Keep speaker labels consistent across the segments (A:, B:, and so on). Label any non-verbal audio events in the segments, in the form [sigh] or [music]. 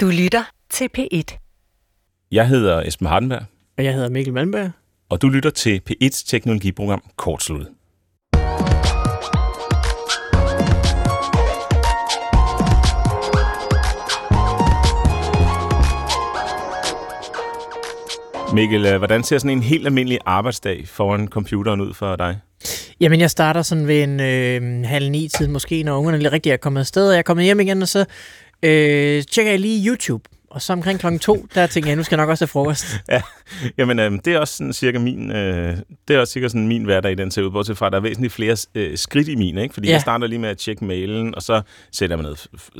A: Du lytter til P1.
B: Jeg hedder Esben Hardenberg,
C: Og jeg hedder Mikkel Malmberg.
B: og du lytter til P1's teknologiprogram Kortslut. Mikkel, øh, hvordan ser sådan en helt almindelig arbejdsdag foran computeren ud for dig?
C: Jamen, jeg starter sådan ved en øh, halv ni tid måske, når ungerne lige rigtig er kommet afsted, og jeg er kommet hjem igen, og så øh, tjekker jeg lige YouTube. Og så omkring klokken to, der tænker jeg, nu skal jeg nok også have frokost. [laughs]
B: Ja, jamen øh, det er også sådan cirka min, øh, det er også cirka sådan min hverdag, den ser ud, bortset fra, at der er væsentligt flere øh, skridt i min, ikke? Fordi
C: Ja.
B: jeg starter lige med at tjekke mailen, og så sætter jeg mig ned.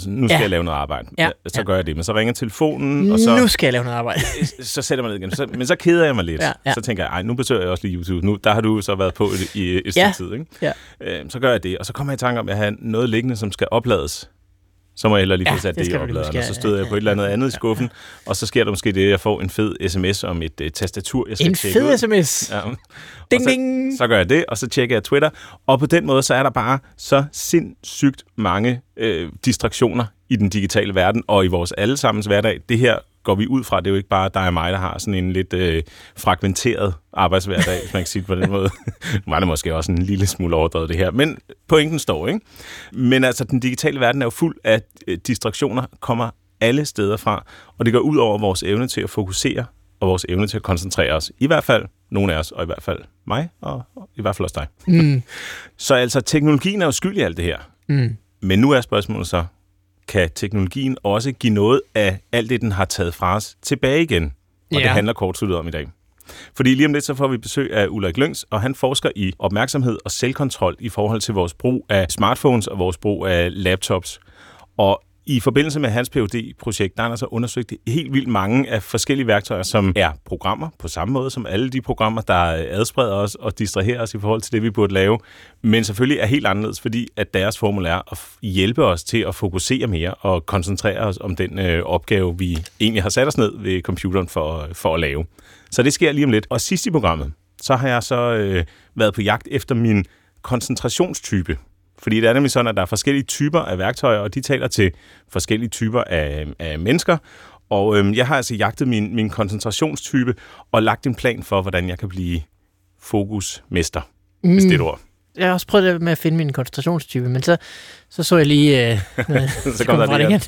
B: Nu skal
C: Ja.
B: jeg lave noget arbejde.
C: Ja.
B: Så gør jeg det, men så ringer telefonen, og så,
C: Nu skal jeg lave noget arbejde. [laughs]
B: så sætter jeg mig ned igen. Så, men så keder jeg mig lidt.
C: Ja, ja.
B: Så tænker jeg, ej, nu besøger jeg også lige YouTube. Nu, der har du så været på i, i et stykke
C: Ja.
B: tid, ikke?
C: Ja.
B: Øh, så gør jeg det, og så kommer jeg i tanke om, at jeg har noget liggende, som skal oplades. Så må jeg hellere lige
C: Ja,
B: få sat
C: det
B: det, i opladeren, og så støder
C: ja,
B: jeg på et eller andet andet i skuffen, og så sker der måske det, at jeg får en fed sms om et uh, tastatur, jeg skal
C: En
B: tjekke
C: fed
B: ud.
C: sms.
B: Ja.
C: Ding,
B: så,
C: ding.
B: så gør jeg det, og så tjekker jeg Twitter. Og på den måde, så er der bare så sindssygt mange øh, distraktioner i den digitale verden, og i vores allesammens hverdag. Det her går vi ud fra, det er jo ikke bare dig og mig, der har sådan en lidt øh, fragmenteret arbejdshverdag, hvis man kan sige det på den måde. [laughs] nu var det måske også en lille smule overdrevet det her, men pointen står, ikke? Men altså, den digitale verden er jo fuld af øh, distraktioner, kommer alle steder fra, og det går ud over vores evne til at fokusere og vores evne til at koncentrere os. I hvert fald nogle af os, og i hvert fald mig, og, og i hvert fald også dig.
C: Mm. [laughs]
B: Så altså, teknologien er jo skyld i alt det her.
C: Mm.
B: Men nu er spørgsmålet så, kan teknologien også give noget af alt det, den har taget fra os, tilbage igen? Og
C: Ja.
B: det handler kortsluttet om i dag. Fordi lige om lidt, så får vi besøg af Ulrik Løngs, og han forsker i opmærksomhed og selvkontrol i forhold til vores brug af smartphones og vores brug af laptops. Og i forbindelse med hans phd projekt der har han altså undersøgt helt vildt mange af forskellige værktøjer, som er programmer på samme måde som alle de programmer, der adspreder os og distraherer os i forhold til det, vi burde lave, men selvfølgelig er helt anderledes, fordi at deres formål er at hjælpe os til at fokusere mere og koncentrere os om den øh, opgave, vi egentlig har sat os ned ved computeren for, for at lave. Så det sker lige om lidt. Og sidst i programmet, så har jeg så øh, været på jagt efter min koncentrationstype. Fordi det er nemlig sådan, at der er forskellige typer af værktøjer, og de taler til forskellige typer af, af mennesker. Og øhm, jeg har altså jagtet min, min koncentrationstype og lagt en plan for, hvordan jeg kan blive fokusmester, mm. hvis det er et ord.
C: Jeg har også prøvet det med at finde min koncentrationstype, men så så, så jeg lige... Øh, [laughs]
B: Så kom der det
C: igen.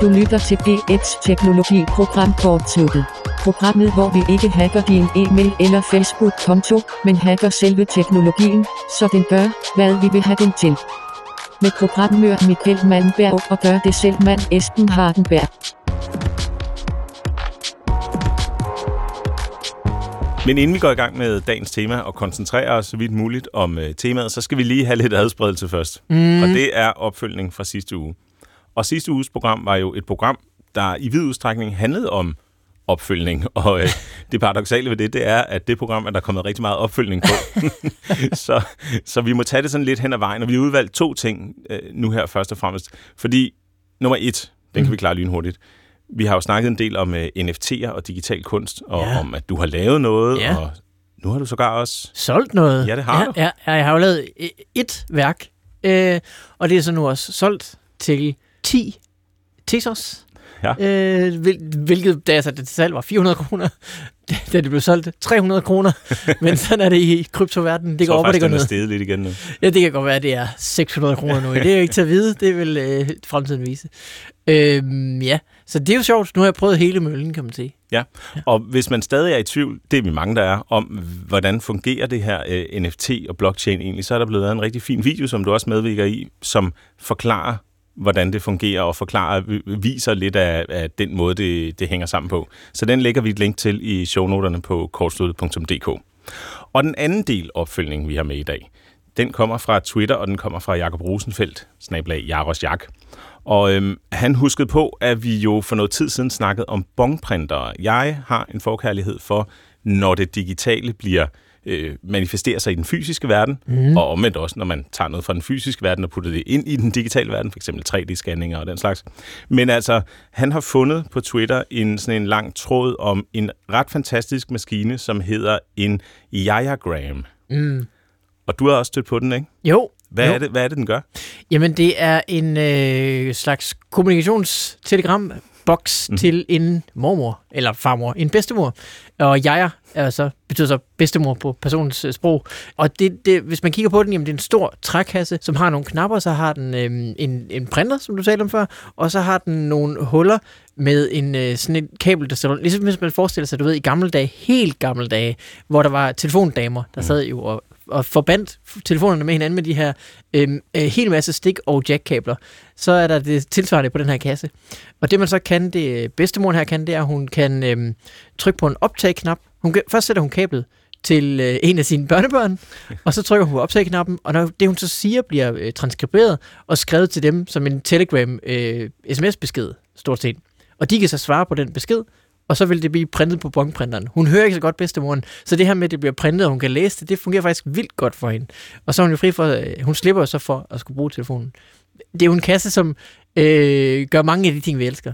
D: Du lytter til P1's teknologiprogram Kortsluttet. Programmet, hvor vi ikke hacker din e-mail eller Facebook-konto, men hacker selve teknologien, så den gør, hvad vi vil have den til. Med programmør Michael Malmberg og gør det selv mand Esben Hardenberg.
B: Men inden vi går i gang med dagens tema og koncentrerer os så vidt muligt om øh, temaet, så skal vi lige have lidt adspredelse først. Mm. Og det er opfølgning fra sidste uge. Og sidste uges program var jo et program, der i vid udstrækning handlede om opfølgning. [laughs] Og øh, det paradoxale ved det, det er, at det program er der kommet rigtig meget opfølgning på. [laughs] så, så vi må tage det sådan lidt hen ad vejen, og vi har udvalgt to ting øh, nu her først og fremmest. Fordi nummer et, den kan vi klare lynhurtigt. Vi har jo snakket en del om øh, NFT'er og digital kunst, og
C: Ja.
B: om, at du har lavet noget,
C: Ja.
B: og nu har du sågar også...
C: solgt noget.
B: Ja, det har
C: ja,
B: du.
C: Ja, jeg har jo lavet e- et værk, øh, og det er så nu også solgt til 10 Tesos.
B: Ja.
C: Øh, hvil, hvilket, da jeg satte det til salg, var 400 kroner. Da det blev solgt, 300 kroner. [laughs] Men sådan er det i kryptoverdenen. Det går op, og det går ned.
B: steget lidt igen nu.
C: Ja, det kan godt være, at det er 600 kroner nu. Det er jo ikke til at vide. Det vil øh, fremtiden vise. Øhm, ja, så det er jo sjovt. Nu har jeg prøvet hele møllen, kan man sige.
B: Ja, og hvis man stadig er i tvivl, det er vi mange, der er, om hvordan fungerer det her øh, NFT og blockchain egentlig, så er der blevet lavet en rigtig fin video, som du også medvirker i, som forklarer, hvordan det fungerer, og forklarer, viser lidt af, af den måde, det, det hænger sammen på. Så den lægger vi et link til i shownoterne på kortsluttet.dk. Og den anden del opfølgning, vi har med i dag, den kommer fra Twitter, og den kommer fra Jakob Rosenfeldt, snablag Jaros Jak. Og øhm, han huskede på, at vi jo for noget tid siden snakkede om bongprintere. Jeg har en forkærlighed for, når det digitale bliver øh, manifesterer sig i den fysiske verden, mm. og omvendt også, når man tager noget fra den fysiske verden og putter det ind i den digitale verden, f.eks. 3D-scanninger og den slags. Men altså, han har fundet på Twitter en sådan en lang tråd om en ret fantastisk maskine, som hedder en Yayagram.
C: Mm.
B: Og du har også stødt på den, ikke?
C: Jo,
B: Hvad,
C: Jo.
B: er det, hvad er det, den gør?
C: Jamen, det er en øh, slags kommunikationstelegram boks
B: Mhm.
C: mm. til en mormor, eller farmor, en bedstemor. Og jeg altså, betyder så bedstemor på personens øh, sprog. Og det, det, hvis man kigger på den, jamen, det er en stor trækasse, som har nogle knapper, så har den øh, en, en printer, som du talte om før, og så har den nogle huller med en øh, sådan et kabel, der står Ligesom hvis man forestiller sig, du ved, i gamle dage, helt gamle dage, hvor der var telefondamer, der sad jo og, og forbandt telefonerne med hinanden med de her øh, øh, helt masse stik- og jackkabler, så er der det tilsvarende på den her kasse. Og det man så kan, det bedstemoren her kan, det er, at hun kan øh, trykke på en optag-knap. Hun kan, først sætter hun kablet til øh, en af sine børnebørn, [laughs] og så trykker hun på optag-knappen, og når det hun så siger bliver øh, transkriberet og skrevet til dem som en Telegram øh, stort set. Og de kan så svare på den besked, og så vil det blive printet på bongprinteren. Hun hører ikke så godt bedstemoren, så det her med, at det bliver printet, og hun kan læse det, det fungerer faktisk vildt godt for hende. Og så er hun jo fri for, øh, hun slipper så for at skulle bruge telefonen. Det er jo en kasse, som øh, gør mange af de ting, vi elsker.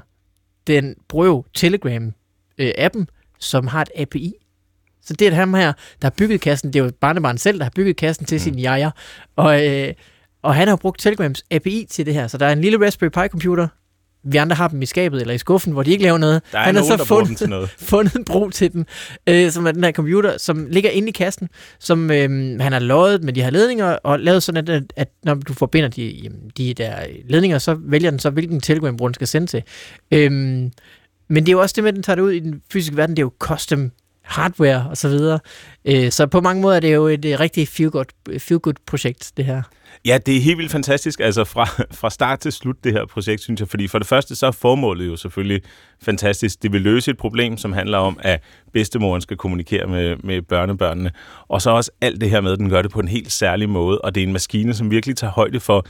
C: Den bruger jo Telegram-appen, som har et API. Så det er ham her, der har bygget kassen, det er jo barnebarn selv, der har bygget kassen til mm. sin jaja. Og, øh, og han har brugt Telegrams API til det her, så der er en lille Raspberry Pi-computer, vi andre har dem i skabet eller i skuffen, hvor de ikke laver noget.
B: Der er
C: han har så fundet,
B: til noget. [laughs]
C: fundet en brug til den, øh, som er den her computer, som ligger inde i kassen, som øh, han har løjet med de her ledninger, og lavet sådan, at, at når du forbinder de, de der ledninger, så vælger den så, hvilken Telegram-brug den skal sende til. Øhm, men det er jo også det med, at den tager det ud i den fysiske verden, det er jo custom hardware og så videre. Øh, så på mange måder er det jo et øh, rigtig feel-good, feel-good projekt, det her.
B: Ja, det er helt vildt fantastisk, altså fra, [laughs] fra start til slut det her projekt, synes jeg, fordi for det første så er formålet jo selvfølgelig fantastisk. Det vil løse et problem, som handler om, at bedstemoren skal kommunikere med, med børnebørnene, og så også alt det her med, at den gør det på en helt særlig måde, og det er en maskine, som virkelig tager højde for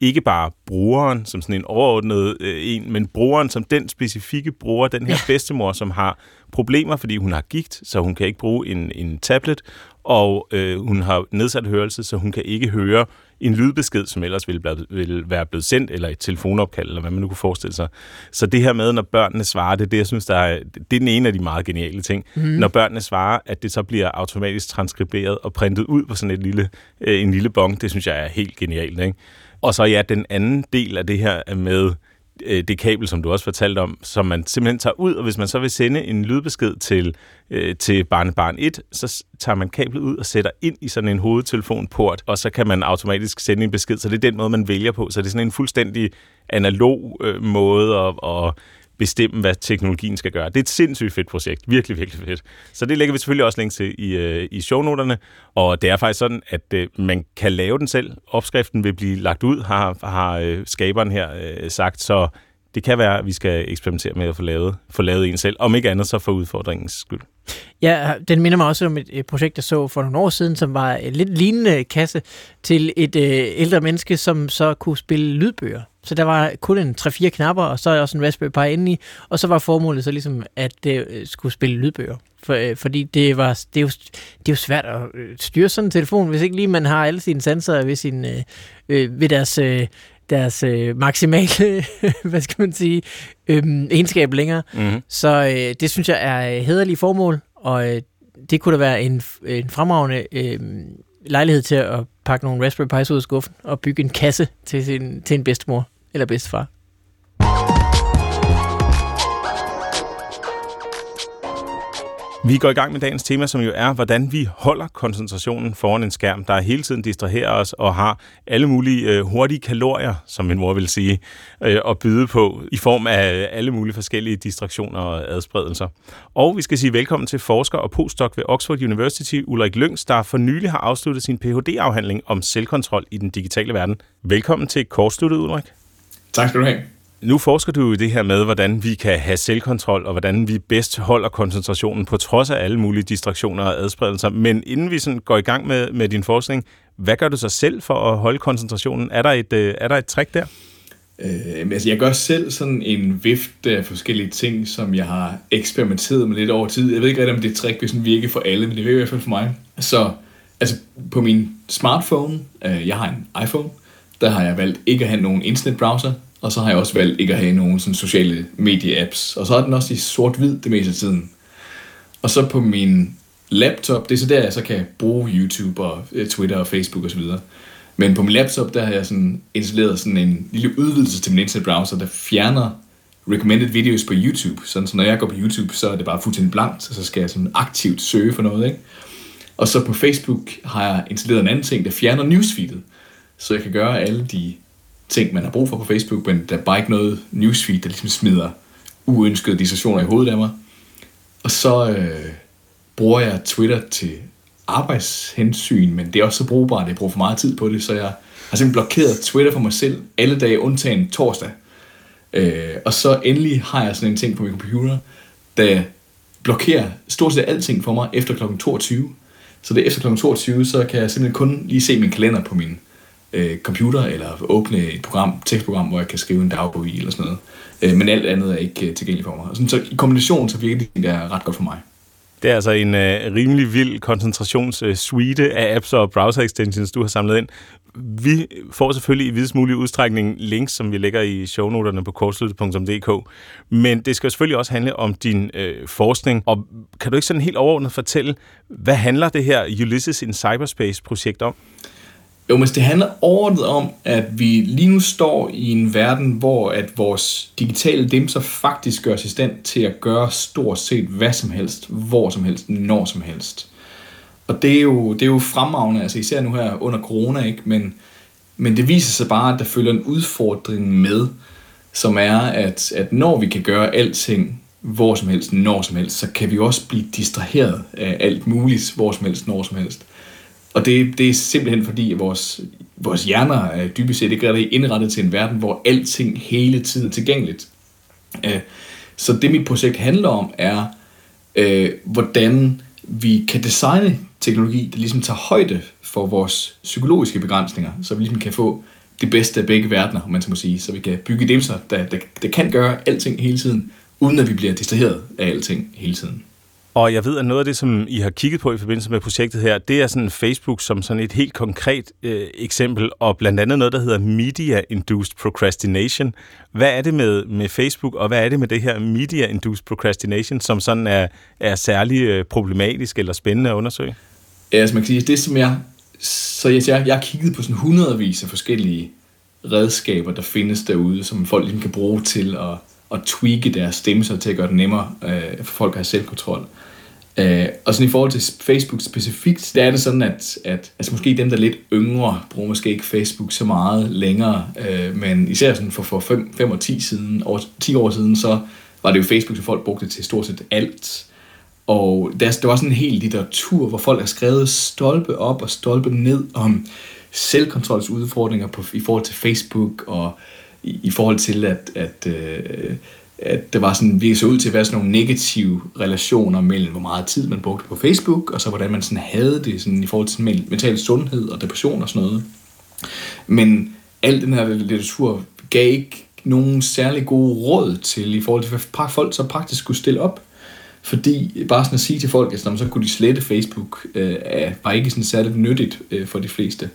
B: ikke bare brugeren som sådan en overordnet øh, en, men brugeren som den specifikke bruger, den her bedstemor, som har problemer, fordi hun har gigt, så hun kan ikke bruge en, en tablet, og øh, hun har nedsat hørelse, så hun kan ikke høre en lydbesked, som ellers ville, blive, ville være blevet sendt, eller et telefonopkald, eller hvad man nu kunne forestille sig. Så det her med, når børnene svarer, det er det, jeg synes, der er, det er den ene af de meget geniale ting. Mm. Når børnene svarer, at det så bliver automatisk transkriberet og printet ud på sådan et lille, øh, en lille bong, det synes jeg er helt genialt. Ikke? Og så ja, den anden del af det her er med øh, det kabel, som du også fortalte om, som man simpelthen tager ud, og hvis man så vil sende en lydbesked til, øh, til barnebarn 1, så tager man kablet ud og sætter ind i sådan en hovedtelefonport, og så kan man automatisk sende en besked, så det er den måde, man vælger på. Så det er sådan en fuldstændig analog øh, måde at, at bestemme, hvad teknologien skal gøre. Det er et sindssygt fedt projekt. Virkelig, virkelig fedt. Så det lægger vi selvfølgelig også link til i, øh, i shownoterne. Og det er faktisk sådan, at øh, man kan lave den selv. Opskriften vil blive lagt ud, har, har øh, skaberen her øh, sagt. Så det kan være, at vi skal eksperimentere med at få lavet, få lavet en selv. Om ikke andet, så for udfordringens skyld.
C: Ja, den minder mig også om et, projekt, jeg så for nogle år siden, som var en lidt lignende kasse til et øh, ældre menneske, som så kunne spille lydbøger. Så der var kun en 3-4 knapper, og så også en Raspberry Pi indeni, og så var formålet så ligesom, at det øh, skulle spille lydbøger. For, øh, fordi det, var, det, er jo, det er jo svært at øh, styre sådan en telefon, hvis ikke lige man har alle sine sensorer ved, sin, øh, øh, ved deres... Øh, deres øh, maksimale, [laughs] hvad skal man sige, øh, egenskab længere.
B: Mm-hmm.
C: Så øh, det synes jeg er hederlige formål, og øh, det kunne da være en, en fremragende øh, lejlighed til at pakke nogle Raspberry Pis ud af skuffen og bygge en kasse til, sin, til en bedstemor eller bedstefar.
B: Vi går i gang med dagens tema, som jo er, hvordan vi holder koncentrationen foran en skærm, der hele tiden distraherer os og har alle mulige øh, hurtige kalorier, som min mor vil sige, øh, at byde på i form af øh, alle mulige forskellige distraktioner og adspredelser. Og vi skal sige velkommen til forsker og postdoc ved Oxford University, Ulrik Lyngs, der for nylig har afsluttet sin Ph.D.-afhandling om selvkontrol i den digitale verden. Velkommen til kortsluttet, Ulrik.
A: Tak skal du have.
B: Nu forsker du i det her med, hvordan vi kan have selvkontrol, og hvordan vi bedst holder koncentrationen på trods af alle mulige distraktioner og adspredelser. Men inden vi sådan går i gang med, med din forskning, hvad gør du så selv for at holde koncentrationen? Er der et, øh, er der et trick der?
A: Øh, altså jeg gør selv sådan en vifte af forskellige ting, som jeg har eksperimenteret med lidt over tid. Jeg ved ikke rigtig, om det trick vil sådan virke for alle, men det virker i hvert fald for mig. Så altså på min smartphone, øh, jeg har en iPhone, der har jeg valgt ikke at have nogen internetbrowser, og så har jeg også valgt ikke at have nogen sådan sociale medie-apps. Og så er den også i sort-hvid det meste af tiden. Og så på min laptop, det er så der, jeg så kan bruge YouTube og øh, Twitter og Facebook osv. Men på min laptop, der har jeg sådan installeret sådan en lille udvidelse til min internetbrowser, der fjerner recommended videos på YouTube. Sådan, så når jeg går på YouTube, så er det bare fuldstændig blankt, så skal jeg sådan aktivt søge for noget, ikke? Og så på Facebook har jeg installeret en anden ting, der fjerner newsfeedet. Så jeg kan gøre alle de ting, man har brug for på Facebook, men der er bare ikke noget newsfeed, der ligesom smider uønskede diskussioner i hovedet af mig. Og så øh, bruger jeg Twitter til arbejdshensyn, men det er også så brugbart, at jeg bruger for meget tid på det, så jeg har simpelthen blokeret Twitter for mig selv alle dage, undtagen torsdag. Øh, og så endelig har jeg sådan en ting på min computer, der blokerer stort set alting for mig efter kl. 22. Så det er efter kl. 22, så kan jeg simpelthen kun lige se min kalender på min øh, computer, eller åbne et program, tekstprogram, hvor jeg kan skrive en dagbog i, eller sådan noget. Øh, men alt andet er ikke øh, tilgængeligt for mig. Sådan, så i kombination, så virker det der ret godt for mig.
B: Det er altså en øh, rimelig vild koncentrationssuite øh, af apps og browser extensions, du har samlet ind. Vi får selvfølgelig i videst mulig udstrækning links, som vi lægger i shownoterne på kortsluttet.dk. Men det skal selvfølgelig også handle om din øh, forskning. Og kan du ikke sådan helt overordnet fortælle, hvad handler det her Ulysses in Cyberspace-projekt om?
A: Jo, men det handler overordnet om, at vi lige nu står i en verden, hvor at vores digitale dimser faktisk gør os i stand til at gøre stort set hvad som helst, hvor som helst, når som helst. Og det er jo, det er jo fremragende, altså især nu her under corona, ikke? Men, men det viser sig bare, at der følger en udfordring med, som er, at, at når vi kan gøre alting hvor som helst, når som helst, så kan vi også blive distraheret af alt muligt, hvor som helst, når som helst. Og det, det er simpelthen fordi, at vores, vores hjerner er dybest set ikke rigtig indrettet til en verden, hvor alting hele tiden er tilgængeligt. Øh, så det mit projekt handler om, er, øh, hvordan vi kan designe teknologi, der ligesom tager højde for vores psykologiske begrænsninger, så vi ligesom kan få det bedste af begge verdener, om man så må sige, så vi kan bygge dimser, der, der, der kan gøre alting hele tiden, uden at vi bliver distraheret af alting hele tiden.
B: Og jeg ved, at noget af det, som I har kigget på i forbindelse med projektet her, det er sådan Facebook som sådan et helt konkret øh, eksempel, og blandt andet noget, der hedder Media-Induced Procrastination. Hvad er det med, med Facebook, og hvad er det med det her Media-Induced Procrastination, som sådan er, er særlig øh, problematisk eller spændende at undersøge?
A: Ja, altså man kan sige, det som jeg... Så jeg, jeg, jeg har kigget på sådan hundredvis af forskellige redskaber, der findes derude, som folk ligesom kan bruge til at, at tweake deres stemme, så til at gøre det nemmere øh, for folk at have selvkontrol. Øh, og sådan i forhold til Facebook specifikt, der er det sådan, at, at altså måske dem, der er lidt yngre, bruger måske ikke Facebook så meget længere, øh, men især sådan for, for 5 og 10, siden, år, 10 år siden, så var det jo Facebook, som folk brugte til stort set alt. Og der, der var sådan en hel litteratur, hvor folk har skrevet stolpe op og stolpe ned om selvkontrolsudfordringer på, i forhold til Facebook, og i, i forhold til, at, at øh, at det var sådan, vi så ud til at være sådan nogle negative relationer mellem, hvor meget tid man brugte på Facebook, og så hvordan man sådan havde det sådan, i forhold til mental sundhed og depression og sådan noget. Men al den her litteratur gav ikke nogen særlig gode råd til, i forhold til, hvad folk så praktisk skulle stille op. Fordi bare sådan at sige til folk, at så kunne de slette Facebook, øh, var ikke sådan særligt nyttigt øh, for de fleste.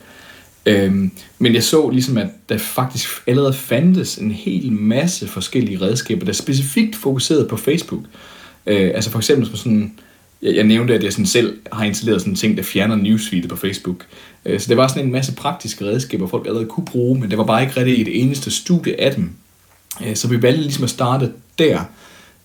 A: Øhm, men jeg så ligesom, at der faktisk allerede fandtes en hel masse forskellige redskaber, der specifikt fokuserede på Facebook. Øh, altså for eksempel på sådan, jeg, jeg nævnte, at jeg sådan selv har installeret sådan en ting, der fjerner newsfeedet på Facebook. Øh, så det var sådan en masse praktiske redskaber, folk allerede kunne bruge, men det var bare ikke rigtig et eneste studie af dem. Øh, så vi valgte ligesom at starte der.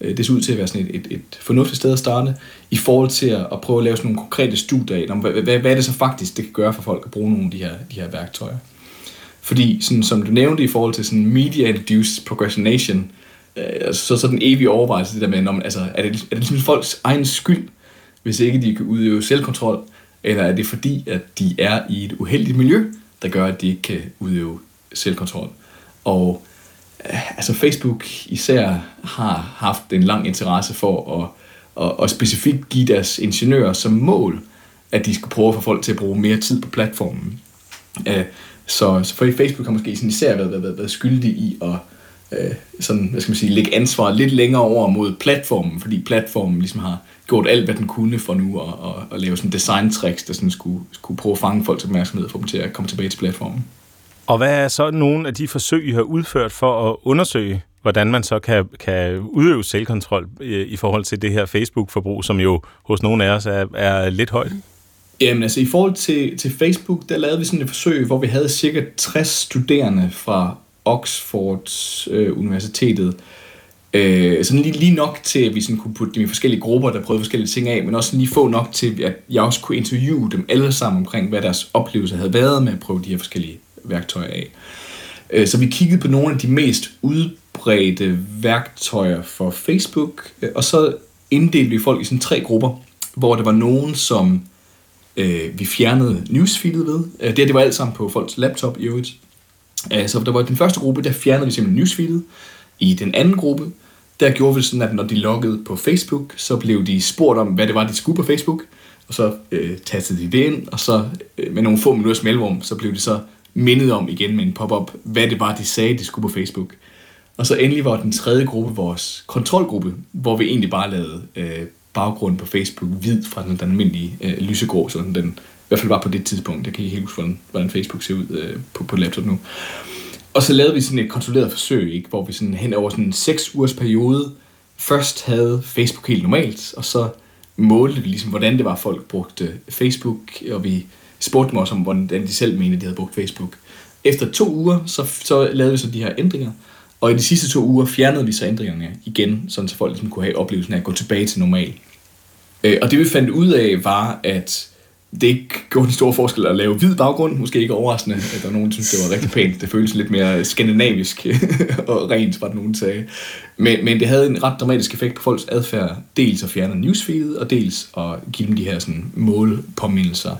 A: Øh, det ser ud til at være sådan et, et, et fornuftigt sted at starte, i forhold til at, at prøve at lave sådan nogle konkrete studier af, hvad, hvad, hvad er det så faktisk, det kan gøre for folk at bruge nogle af de her, de her værktøjer. Fordi, sådan, som du nævnte i forhold til sådan media-induced procrastination, øh, altså, så, så den evige overvejelse, det der med, om, altså, er det, er det ligesom folks egen skyld, hvis ikke de kan udøve selvkontrol, eller er det fordi, at de er i et uheldigt miljø, der gør, at de ikke kan udøve selvkontrol. Og Øh, altså Facebook især har haft en lang interesse for at, at, at specifikt give deres ingeniører som mål, at de skal prøve at få folk til at bruge mere tid på platformen. Øh, så, så Facebook har måske sådan især været, været, været skyldig i at øh, sådan, hvad skal man sige, lægge ansvar lidt længere over mod platformen, fordi platformen ligesom har gjort alt, hvad den kunne for nu at, at, at lave sådan design tricks, der sådan skulle, skulle prøve at fange folks opmærksomhed og få dem til at komme tilbage til platformen.
B: Og hvad er så nogle af de forsøg, I har udført for at undersøge, hvordan man så kan, kan udøve selvkontrol i, i forhold til det her Facebook-forbrug, som jo hos nogle af os er, er lidt højt?
A: Jamen altså i forhold til, til Facebook, der lavede vi sådan et forsøg, hvor vi havde cirka 60 studerende fra Oxford øh, Universitetet. Øh, sådan lige, lige nok til, at vi sådan kunne putte dem i forskellige grupper, der prøvede forskellige ting af, men også lige få nok til, at jeg også kunne interviewe dem alle sammen omkring, hvad deres oplevelse havde været med at prøve de her forskellige værktøjer af. Øh, så vi kiggede på nogle af de mest udbredte værktøjer for Facebook, øh, og så inddelte vi folk i sådan tre grupper, hvor der var nogen, som øh, vi fjernede newsfeedet ved. Øh, det her, det var alt sammen på folks laptop i øvrigt. Så der var den første gruppe, der fjernede vi simpelthen newsfeedet. I den anden gruppe, der gjorde vi sådan, at når de loggede på Facebook, så blev de spurgt om, hvad det var, de skulle på Facebook, og så øh, tastede de det ind, og så øh, med nogle få minutters mellemrum, så blev de så mindet om igen med en pop-up, hvad det var, de sagde, de skulle på Facebook. Og så endelig var den tredje gruppe vores kontrolgruppe, hvor vi egentlig bare lavede øh, baggrunden på Facebook hvid fra den, den almindelige øh, lysegrå, sådan den i hvert fald var på det tidspunkt. Jeg kan ikke helt huske, hvordan, hvordan Facebook ser ud øh, på, på laptop nu. Og så lavede vi sådan et kontrolleret forsøg, ikke, hvor vi sådan hen over sådan en 6 ugers periode først havde Facebook helt normalt, og så målte vi ligesom, hvordan det var, folk brugte Facebook, og vi spurgte dem også om, hvordan de selv mente, de havde brugt Facebook. Efter to uger, så, så lavede vi så de her ændringer, og i de sidste to uger fjernede vi så ændringerne igen, sådan så folk ligesom kunne have oplevelsen af at gå tilbage til normal. Øh, og det vi fandt ud af var, at det ikke gjorde en stor forskel at lave hvid baggrund. Måske ikke overraskende, at der var nogen, der synes, det var rigtig pænt. Det føltes lidt mere skandinavisk [laughs] og rent, var det nogen sagde. Men, men det havde en ret dramatisk effekt på folks adfærd. Dels at fjerne newsfeedet, og dels at give dem de her sådan, målpåmindelser.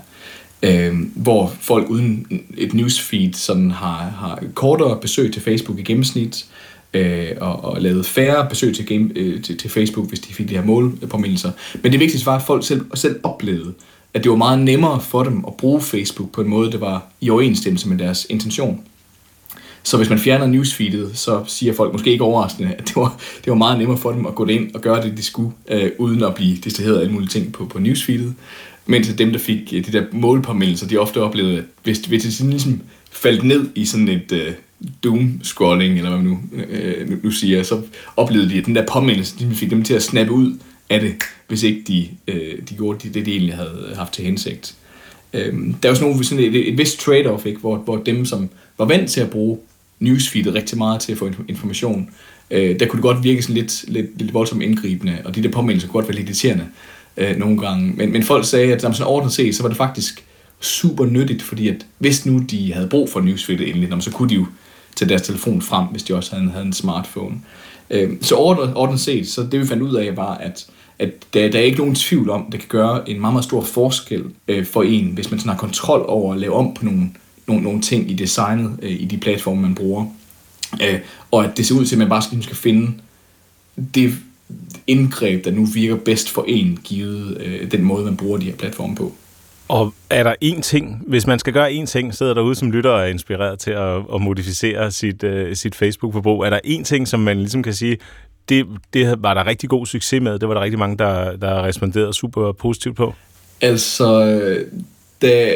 A: Øh, hvor folk uden et newsfeed sådan har, har kortere besøg til Facebook i gennemsnit, øh, og, og lavet færre besøg til, game, øh, til, til Facebook, hvis de fik de her målpåmindelser. Men det vigtigste var, at folk selv, selv oplevede, at det var meget nemmere for dem at bruge Facebook på en måde, der var i overensstemmelse med deres intention. Så hvis man fjerner newsfeedet, så siger folk måske ikke overraskende, at det var, det var meget nemmere for dem at gå ind og gøre det, de skulle, øh, uden at blive distraheret af alle mulige ting på, på newsfeedet. Mens dem, der fik øh, de der målpåmindelser, de ofte oplevede, at hvis, hvis de sådan ligesom faldt ned i sådan et øh, doom-scrolling, eller hvad man nu, øh, nu, nu siger, så oplevede de, at den der påmindelse, de fik dem til at snappe ud af det, hvis ikke de, øh, de gjorde det, de egentlig havde haft til hensigt. Øh, der er også nogle, sådan et, et vist trade-off, ikke? Hvor, hvor dem, som var vant til at bruge newsfeedet rigtig meget til at få information, øh, der kunne det godt virke sådan lidt, lidt, lidt voldsomt indgribende, og de der påmindelser kunne godt være lidt irriterende øh, nogle gange. Men, men folk sagde, at sådan ordentligt set, så var det faktisk super nyttigt, fordi at hvis nu de havde brug for newsfeedet endelig, så kunne de jo tage deres telefon frem, hvis de også havde, havde en smartphone. Øh, så ordentligt set, så det vi fandt ud af var, at at der, der er ikke nogen tvivl om, at det kan gøre en meget, meget stor forskel øh, for en, hvis man sådan har kontrol over at lave om på nogle, nogle, nogle ting i designet, øh, i de platforme, man bruger. Øh, og at det ser ud til, at man bare skal, skal finde det indgreb, der nu virker bedst for en, givet øh, den måde, man bruger de her platforme på.
B: Og er der én ting, hvis man skal gøre én ting, sidder derude som lytter og er inspireret til at, at modificere sit, uh, sit Facebook-forbrug, er der én ting, som man ligesom kan sige, det, det var der rigtig god succes med, det var der rigtig mange, der, der responderede super positivt på?
A: Altså, der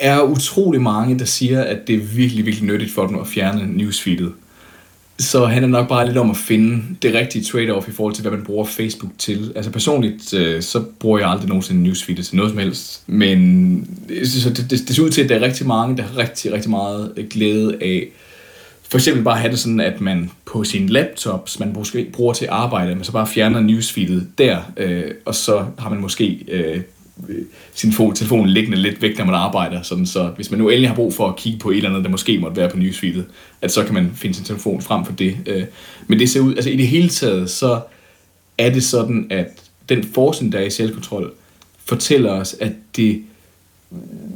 A: er utrolig mange, der siger, at det er virkelig, virkelig nyttigt for dem at fjerne newsfeedet. Så han er nok bare lidt om at finde det rigtige trade-off i forhold til, hvad man bruger Facebook til. Altså personligt, øh, så bruger jeg aldrig nogensinde newsfeed til noget som helst. Men så det, det, det ser ud til, at der er rigtig mange, der har rigtig, rigtig meget øh, glæde af for eksempel bare have det sådan, at man på sin laptop, som man måske bruger til arbejde, man så bare fjerner newsfeedet der, øh, og så har man måske øh, Øh, sin telefon liggende lidt væk, når man arbejder. Sådan, så hvis man nu endelig har brug for at kigge på et eller andet, der måske måtte være på newsfeedet, at så kan man finde sin telefon frem for det. Øh. Men det ser ud, altså i det hele taget, så er det sådan, at den forskning, der er i selvkontrol, fortæller os, at det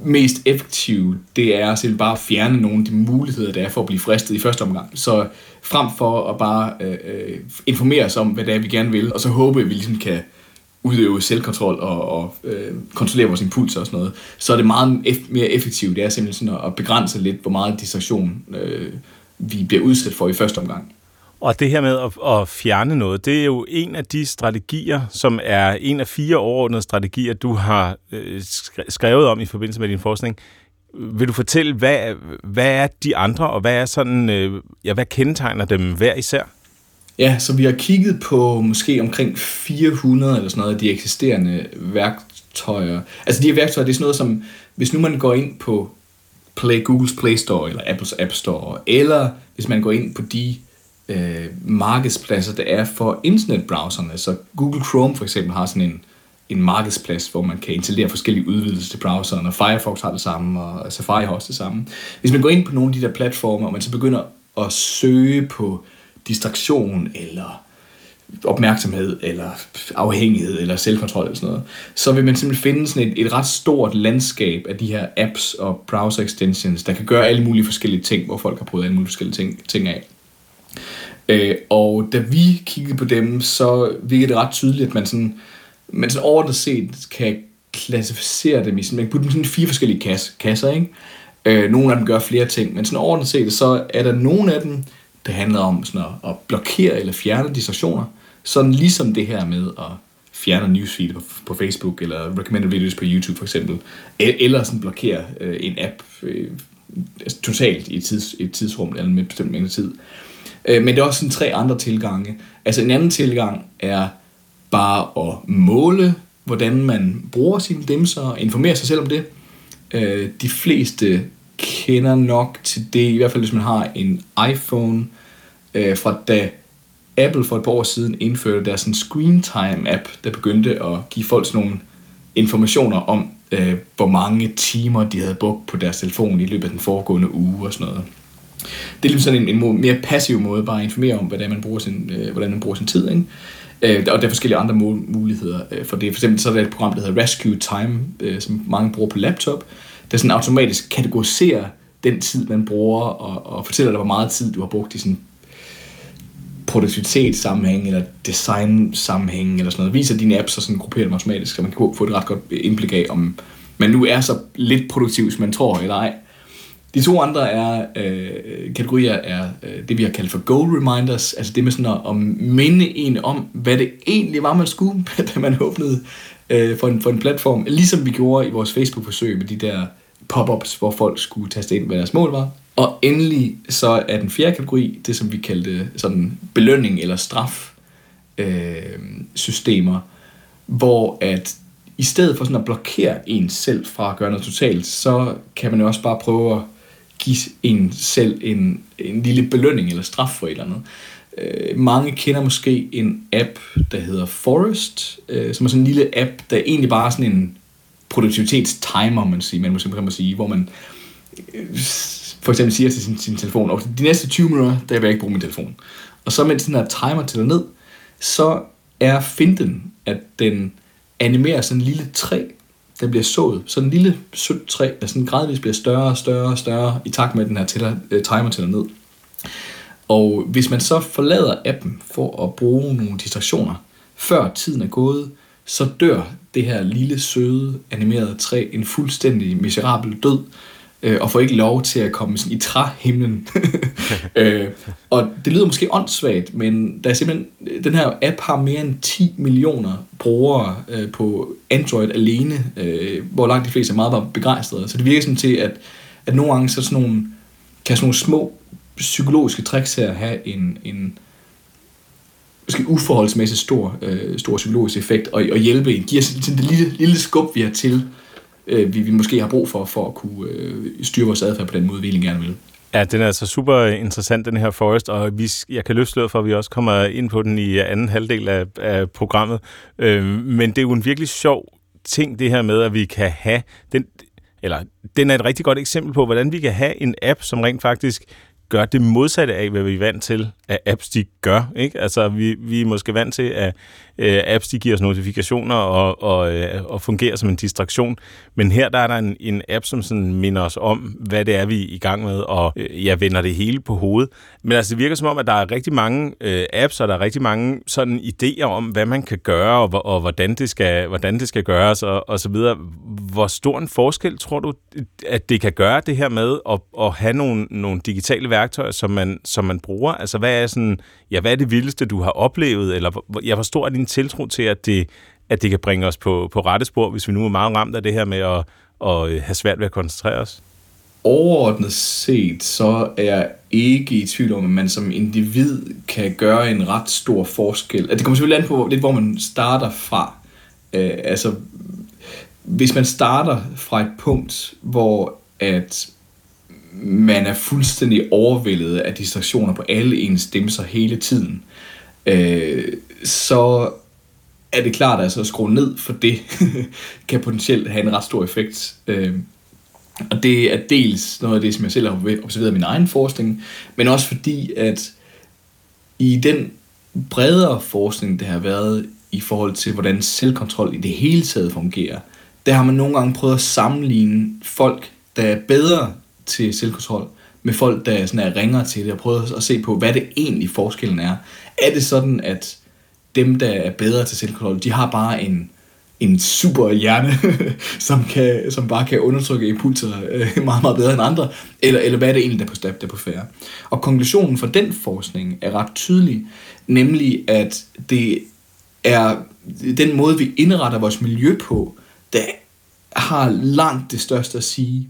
A: mest effektive, det er selv bare at fjerne nogle af de muligheder, der er for at blive fristet i første omgang. Så frem for at bare øh, øh informere os om, hvad det er, vi gerne vil, og så håbe, at vi ligesom kan udøve selvkontrol og, og øh, kontrollere vores impulser og sådan noget, så er det meget eff- mere effektivt. Det er simpelthen sådan at begrænse lidt, hvor meget distraktion øh, vi bliver udsat for i første omgang.
B: Og det her med at, at fjerne noget, det er jo en af de strategier, som er en af fire overordnede strategier, du har øh, skrevet om i forbindelse med din forskning. Vil du fortælle, hvad, hvad er de andre, og hvad er sådan, øh, ja, hvad kendetegner dem hver især?
A: Ja, så vi har kigget på måske omkring 400 eller sådan noget af de eksisterende værktøjer. Altså de her værktøjer, det er sådan noget som, hvis nu man går ind på Play, Googles Play Store eller Apples App Store, eller hvis man går ind på de øh, markedspladser, der er for internetbrowserne. Så Google Chrome for eksempel har sådan en, en markedsplads, hvor man kan installere forskellige udvidelser til browseren, og Firefox har det samme, og Safari har også det samme. Hvis man går ind på nogle af de der platforme, og man så begynder at søge på distraktion, eller opmærksomhed, eller afhængighed, eller selvkontrol, eller sådan noget, så vil man simpelthen finde sådan et, et ret stort landskab af de her apps og browser extensions, der kan gøre alle mulige forskellige ting, hvor folk har prøvet alle mulige forskellige ting, ting af. Øh, og da vi kiggede på dem, så virkede det ret tydeligt, at man sådan, man sådan overordnet set kan klassificere dem i sådan, man kan putte dem sådan fire forskellige kasser, kasser ikke? Øh, nogle af dem gør flere ting, men sådan overordnet set, så er der nogle af dem, det handler om sådan at, at blokere eller fjerne distraktioner, sådan ligesom det her med at fjerne newsfeed på, på Facebook, eller recommended videos på YouTube for eksempel, eller sådan blokere øh, en app øh, altså, totalt i et, tids, et tidsrum, eller med en bestemt mængde tid. Øh, men det er også sådan tre andre tilgange. Altså en anden tilgang er bare at måle, hvordan man bruger sine demser og informere sig selv om det. Øh, de fleste kender nok til det, i hvert fald hvis man har en iPhone, øh, fra da Apple for et par år siden indførte deres sådan screen time app, der begyndte at give folk sådan nogle informationer om, øh, hvor mange timer de havde brugt på deres telefon i løbet af den foregående uge og sådan noget. Det er ligesom sådan en, en mere passiv måde bare at informere om, hvordan man bruger sin, øh, hvordan man bruger sin tid. Ikke? Øh, og der er forskellige andre muligheder øh, for det. For eksempel så er der et program, der hedder Rescue Time, øh, som mange bruger på laptop, der sådan automatisk kategoriserer den tid, man bruger, og, og fortæller dig, hvor meget tid du har brugt i sådan produktivitetssammenhæng eller design-sammenhæng eller sådan noget. Viser dine apps så sådan grupperer dem automatisk, så man kan få et ret godt indblik af, om man nu er så lidt produktiv, som man tror eller ej. De to andre er, øh, kategorier er øh, det, vi har kaldt for goal reminders, altså det med sådan at, at minde en om, hvad det egentlig var, man skulle, [laughs] da man åbnede øh, for, en, for en platform. Ligesom vi gjorde i vores Facebook-forsøg med de der pop-ups, hvor folk skulle taste ind, hvad deres mål var. Og endelig så er den fjerde kategori, det som vi kaldte sådan belønning eller straf øh, systemer, hvor at i stedet for sådan at blokere en selv fra at gøre noget totalt, så kan man jo også bare prøve at give en selv en, en lille belønning eller straf for et eller andet. Øh, mange kender måske en app, der hedder Forest, øh, som er sådan en lille app, der egentlig bare er sådan en produktivitetstimer, man, siger, man måske kan sige, hvor man øh, for eksempel siger til sin, sin telefon, og de næste 20 minutter, der vil jeg ikke bruge min telefon. Og så mens den her timer tæller ned, så er finten, at den animerer sådan en lille træ, der bliver sået. Sådan en lille sødt træ, der sådan gradvist bliver større og større og større, i takt med, at den her tæller, øh, timer tæller ned. Og hvis man så forlader appen for at bruge nogle distraktioner, før tiden er gået, så dør det her lille, søde, animerede træ en fuldstændig miserabel død, øh, og får ikke lov til at komme sådan i træhimlen. [laughs] øh, og det lyder måske åndssvagt, men der er simpelthen, øh, den her app har mere end 10 millioner brugere øh, på Android alene, øh, hvor langt de fleste er meget bare begejstrede. Så det virker sådan til, at, at nogle gange så sådan nogle, kan sådan nogle små psykologiske tricks her have en, en måske uforholdsmæssigt stor, øh, stor psykologisk effekt og, og hjælpe en. Giver sådan det lille, lille skub, vi har til, øh, vi, vi måske har brug for, for at kunne øh, styre vores adfærd på den måde, vi egentlig gerne vil.
B: Ja, den er altså super interessant, den her Forest, og vi, jeg kan løfte for, at vi også kommer ind på den i anden halvdel af, af programmet. Øh, men det er jo en virkelig sjov ting, det her med, at vi kan have den, eller den er et rigtig godt eksempel på, hvordan vi kan have en app, som rent faktisk gør det modsatte af, hvad vi er vant til, at apps de gør. Ikke? Altså, vi, vi er måske vant til, at øh, apps de giver os notifikationer og, og, øh, og fungerer som en distraktion. Men her der er der en, en app, som sådan minder os om, hvad det er, vi er i gang med, og øh, jeg vender det hele på hovedet. Men altså, det virker som om, at der er rigtig mange øh, apps, og der er rigtig mange sådan idéer om, hvad man kan gøre, og, og hvordan, det skal, hvordan det skal gøres, og, og så videre. Hvor stor en forskel tror du, at det kan gøre det her med at, at have nogle, nogle digitale værktøjer, som man, som man bruger? Altså, hvad er, sådan, ja, hvad er det vildeste, du har oplevet? Eller jeg forstår, din tiltro til, at det, at det kan bringe os på, på rette spor, hvis vi nu er meget ramt af det her med at, at øh, have svært ved at koncentrere os?
A: overordnet set, så er jeg ikke i tvivl om, at man som individ kan gøre en ret stor forskel. Altså, det kommer selvfølgelig an på lidt, hvor man starter fra. Øh, altså, hvis man starter fra et punkt, hvor at man er fuldstændig overvældet af distraktioner på alle ens dimser hele tiden, øh, så er det klart, at altså at skrue ned for det [laughs] kan potentielt have en ret stor effekt. Øh, og det er dels noget af det, som jeg selv har observeret i min egen forskning, men også fordi, at i den bredere forskning, der har været i forhold til, hvordan selvkontrol i det hele taget fungerer, der har man nogle gange prøvet at sammenligne folk, der er bedre til selvkontrol, med folk, der sådan er ringer til det, og prøver at se på, hvad det egentlig forskellen er. Er det sådan, at dem, der er bedre til selvkontrol, de har bare en, en super hjerne, [laughs] som, kan, som bare kan undertrykke impulser øh, meget, meget bedre end andre, eller, eller hvad er det egentlig, der er på step, der er på færre. Og konklusionen for den forskning er ret tydelig, nemlig at det er den måde, vi indretter vores miljø på, der har langt det største at sige.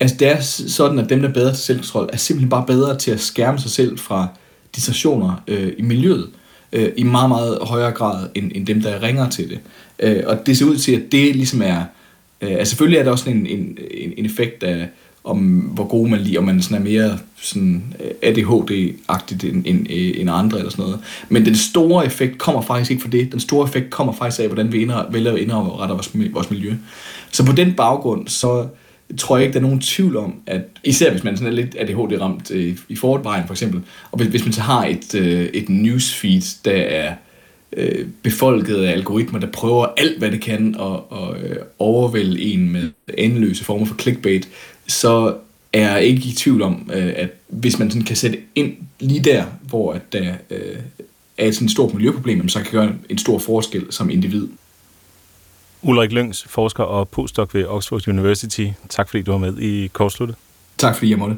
A: Altså det er sådan, at dem, der er bedre til selvkontrol, er simpelthen bare bedre til at skærme sig selv fra distraktioner øh, i miljøet øh, i meget, meget højere grad end, end dem, der ringer til det. Øh, og det ser ud til, at det ligesom er... Øh, altså selvfølgelig er der også en, en, en effekt af, om hvor god man lige, om man sådan er mere sådan øh, ADHD-agtigt end, end, øh, end andre eller sådan noget. Men den store effekt kommer faktisk ikke fra det. Den store effekt kommer faktisk af, hvordan vi indre, vælger at indrette vores miljø. Så på den baggrund, så tror jeg ikke, der er nogen tvivl om, at især hvis man sådan er lidt ADHD-ramt øh, i forvejen for eksempel, og hvis, hvis man så har et, øh, et newsfeed, der er øh, befolket af algoritmer, der prøver alt, hvad det kan at, og øh, overvælde en med endeløse former for clickbait, så er jeg ikke i tvivl om, øh, at hvis man sådan kan sætte ind lige der, hvor at der øh, er et sådan stort miljøproblem, så kan gøre en stor forskel som individ.
B: Ulrik Lyngs, forsker og postdoc ved Oxford University. Tak fordi du var med i Kortsluttet.
A: Tak fordi jeg måtte.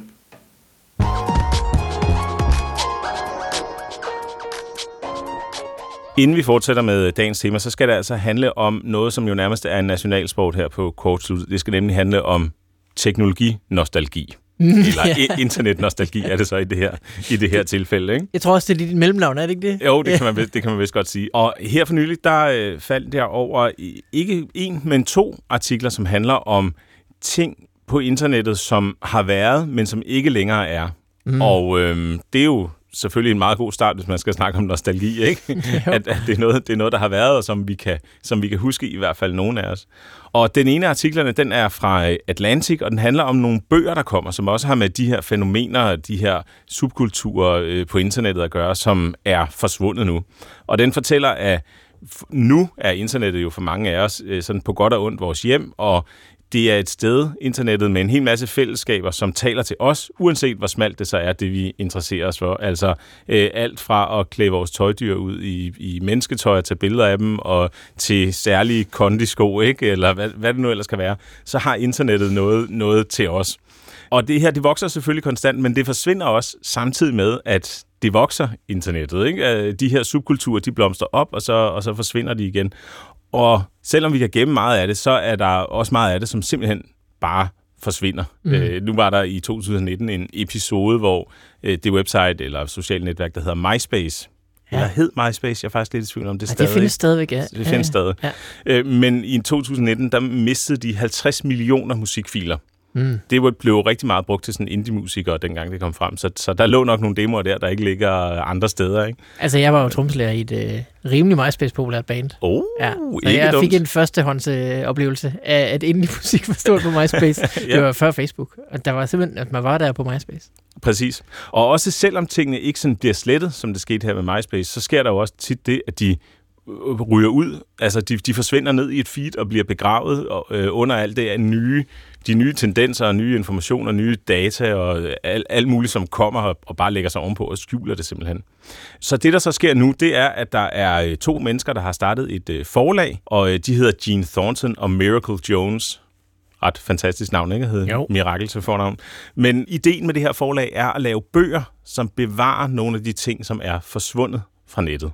B: Inden vi fortsætter med dagens tema, så skal det altså handle om noget, som jo nærmest er en nationalsport her på Kortsluttet. Det skal nemlig handle om teknologinostalgi. Eller [laughs] ja. internetnostalgi er det så i det her, i det her tilfælde. Ikke?
C: Jeg tror også, det er dit mellemnavn, er det ikke det?
B: Jo, det kan [laughs] man, det kan man vist godt sige. Og her for nylig, der øh, faldt jeg over ikke en, men to artikler, som handler om ting på internettet, som har været, men som ikke længere er. Mm. Og øh, det er jo selvfølgelig en meget god start, hvis man skal snakke om nostalgi, ikke? [laughs] at, at det, er noget, det er noget, der har været, og som vi, kan, som vi kan huske, i hvert fald nogle af os. Og den ene af artiklerne, den er fra Atlantic, og den handler om nogle bøger, der kommer, som også har med de her fænomener, de her subkulturer øh, på internettet at gøre, som er forsvundet nu. Og den fortæller, at nu er internettet jo for mange af os øh, sådan på godt og ondt vores hjem, og det er et sted, internettet, med en hel masse fællesskaber, som taler til os, uanset hvor smalt det så er, det vi interesserer os for. Altså øh, alt fra at klæde vores tøjdyr ud i, i mennesketøj og tage billeder af dem, og til særlige kondisko, ikke? eller hvad, hvad det nu ellers kan være, så har internettet noget, noget til os. Og det her, det vokser selvfølgelig konstant, men det forsvinder også samtidig med, at det vokser internettet. Ikke? Øh, de her subkulturer, de blomster op, og så, og så forsvinder de igen. Og selvom vi kan gemme meget af det, så er der også meget af det, som simpelthen bare forsvinder. Mm. Øh, nu var der i 2019 en episode, hvor øh, det website eller sociale netværk, der hedder MySpace, Ja. Eller hed MySpace, jeg er faktisk lidt i tvivl om det ja, stadig.
C: det findes stadigvæk, ja.
B: Det findes ja, stadig. Ja. Øh, men i 2019, der mistede de 50 millioner musikfiler. Mm. Det blev rigtig meget brugt til sådan indie-musikere, dengang det kom frem. Så, så der lå nok nogle demoer der, der ikke ligger andre steder. Ikke?
C: Altså, jeg var jo tromslærer i et øh, rimelig MySpace-populært band.
B: Oh,
C: ja. Så jeg dumt. fik en førstehånds øh, oplevelse af, at indie-musik var stort på MySpace. [laughs] ja. Det var før Facebook. Og der var simpelthen, at man var der på MySpace.
B: Præcis. Og også selvom tingene ikke sådan bliver slettet, som det skete her med MySpace, så sker der jo også tit det, at de ryger ud. Altså, de, de forsvinder ned i et feed og bliver begravet og, øh, under alt det af nye, de nye tendenser og nye informationer, nye data og alt, alt muligt, som kommer og, bare lægger sig ovenpå og skjuler det simpelthen. Så det, der så sker nu, det er, at der er øh, to mennesker, der har startet et øh, forlag, og øh, de hedder Gene Thornton og Miracle Jones ret fantastisk navn, ikke? Jo. Mirakel til fornavn. Men ideen med det her forlag er at lave bøger, som bevarer nogle af de ting, som er forsvundet fra nettet.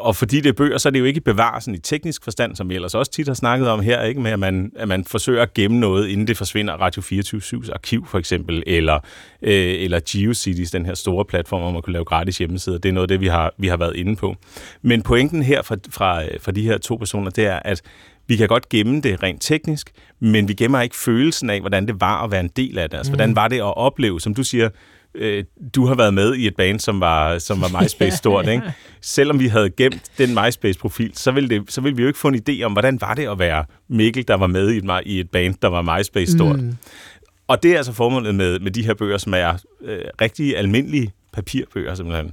B: Og fordi det er bøger, så er det jo ikke bevarelsen i teknisk forstand, som vi ellers også tit har snakket om her, ikke med at man, at man forsøger at gemme noget, inden det forsvinder. Radio 24-7's arkiv for eksempel, eller, øh, eller GeoCities, den her store platform, hvor man kunne lave gratis hjemmesider. Det er noget af det, vi har, vi har været inde på. Men pointen her fra, fra, fra de her to personer, det er, at vi kan godt gemme det rent teknisk, men vi gemmer ikke følelsen af, hvordan det var at være en del af det. Altså, mm. hvordan var det at opleve, som du siger, øh, du har været med i et band, som var, som var MySpace [laughs] stort, ikke? Selvom vi havde gemt den MySpace-profil, så ville, det, så ville vi jo ikke få en idé om, hvordan var det at være Mikkel, der var med i et, i et band, der var MySpace stort. Mm. Og det er altså formålet med, med de her bøger, som er øh, rigtig almindelige papirbøger, simpelthen.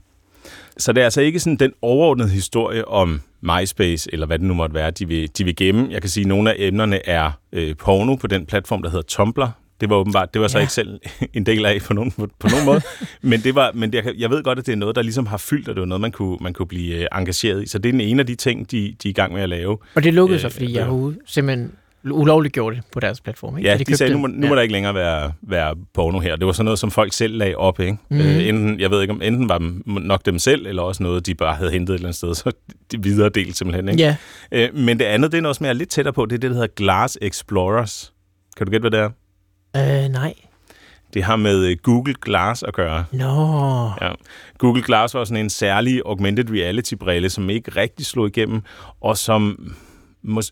B: Så det er altså ikke sådan den overordnede historie om MySpace, eller hvad det nu måtte være, de vil, de vil gemme. Jeg kan sige, at nogle af emnerne er øh, porno på den platform, der hedder Tumblr. Det var åbenbart, det var så ja. ikke selv en del af på nogen, på, på nogen måde. [laughs] Men, det var, men jeg, jeg ved godt, at det er noget, der ligesom har fyldt, og det var noget, man kunne, man kunne blive øh, engageret i. Så det er den ene af de ting, de, de er i gang med at lave.
C: Og det lukkedes så, fordi Yahoo simpelthen ulovligt gjorde det på deres platform.
B: Ikke? Ja, de, de sagde, nu må, nu ja. må der ikke længere være, være porno her. Det var sådan noget, som folk selv lagde op. Ikke? Mm. Øh, enten, jeg ved ikke, om enten var dem, nok dem selv, eller også noget, de bare havde hentet et eller andet sted, så de videre delt simpelthen. Ikke?
C: Ja.
B: Øh, men det andet, det er noget, som jeg er lidt tættere på, det er det, der hedder Glass Explorers. Kan du gætte, hvad det
C: er? Øh, nej.
B: Det har med øh, Google Glass at gøre.
C: Nå. No.
B: Ja. Google Glass var sådan en særlig augmented reality-brille, som ikke rigtig slog igennem, og som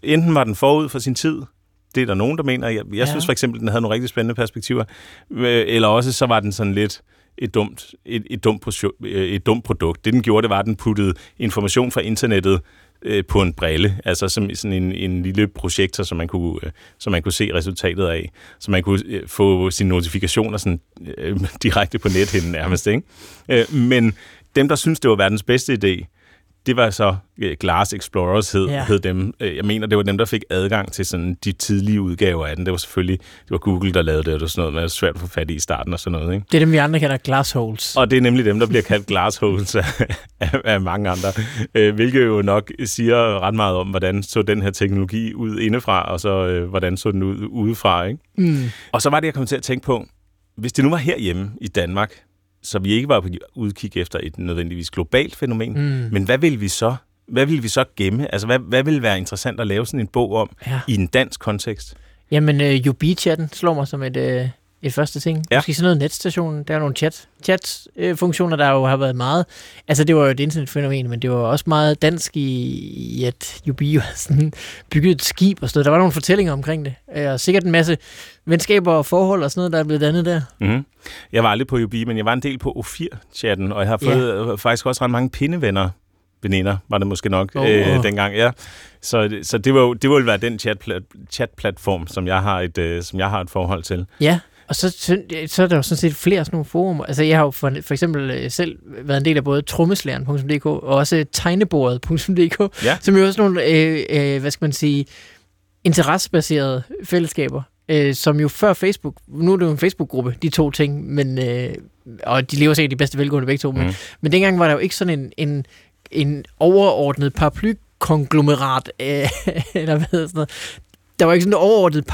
B: enten var den forud for sin tid, det er der nogen, der mener. Jeg, jeg ja. synes for eksempel, den havde nogle rigtig spændende perspektiver. Øh, eller også så var den sådan lidt et dumt, et, et, dumt, øh, et dumt produkt. Det, den gjorde, det var, at den puttede information fra internettet øh, på en brille, altså som sådan en, en lille projektor, som man, kunne, øh, som man kunne se resultatet af, så man kunne øh, få sine notifikationer sådan, øh, direkte på nethinden nærmest. Ikke? Øh, men dem, der synes det var verdens bedste idé, det var så øh, Glass Explorers hed, ja. hed dem. Øh, jeg mener, det var dem, der fik adgang til sådan de tidlige udgaver af den. Det var selvfølgelig det var Google, der lavede det, og det var sådan noget, man er svært at få fat i i starten og sådan noget. Ikke?
C: Det er dem, vi andre kalder glassholes.
B: Og det er nemlig dem, der bliver kaldt glassholes af, af, af mange andre. Øh, hvilket jo nok siger ret meget om, hvordan så den her teknologi ud indefra, og så hvordan så den ud udefra. Ikke? Mm. Og så var det, jeg kom til at tænke på, hvis det nu var herhjemme i Danmark, så vi ikke var på udkig efter et nødvendigvis globalt fænomen. Mm. Men hvad vil vi så hvad vil vi så gemme? Altså, hvad, hvad vil være interessant at lave sådan en bog om ja. i en dansk kontekst?
C: Jamen, øh, UB-chatten slår mig som et, uh, et første ting. Ja. Måske sådan noget netstation. Der er nogle chat, chat-funktioner, der jo har været meget... Altså, det var jo et internetfænomen, men det var også meget dansk i, i at UB jo sådan [laughs] bygget et skib og sådan noget. Der var nogle fortællinger omkring det. Og sikkert en masse venskaber og forhold og sådan noget, der er blevet dannet der.
B: Mm-hmm. Jeg var aldrig på UB, men jeg var en del på O4-chatten, og jeg har fået ja. faktisk også ret mange pindevenner veninder, var det måske nok oh, øh, dengang. Ja. Så, så det, var, det ville være den chat-platform, som jeg har et, øh, som jeg har et forhold til.
C: Ja. Og så, så er der jo sådan set flere sådan nogle forumer. Altså, jeg har jo for, for eksempel øh, selv været en del af både trommeslæren.dk og også tegnebordet.dk, ja. som jo også nogle, øh, øh, hvad skal man sige, interessebaserede fællesskaber, øh, som jo før Facebook, nu er det jo en Facebook-gruppe, de to ting, men, øh, og de lever sikkert de bedste velgående begge to, mm. men, men dengang var der jo ikke sådan en, en, en overordnet paraply konglomerat, øh, [laughs] eller hvad sådan noget, der var ikke sådan en overordnet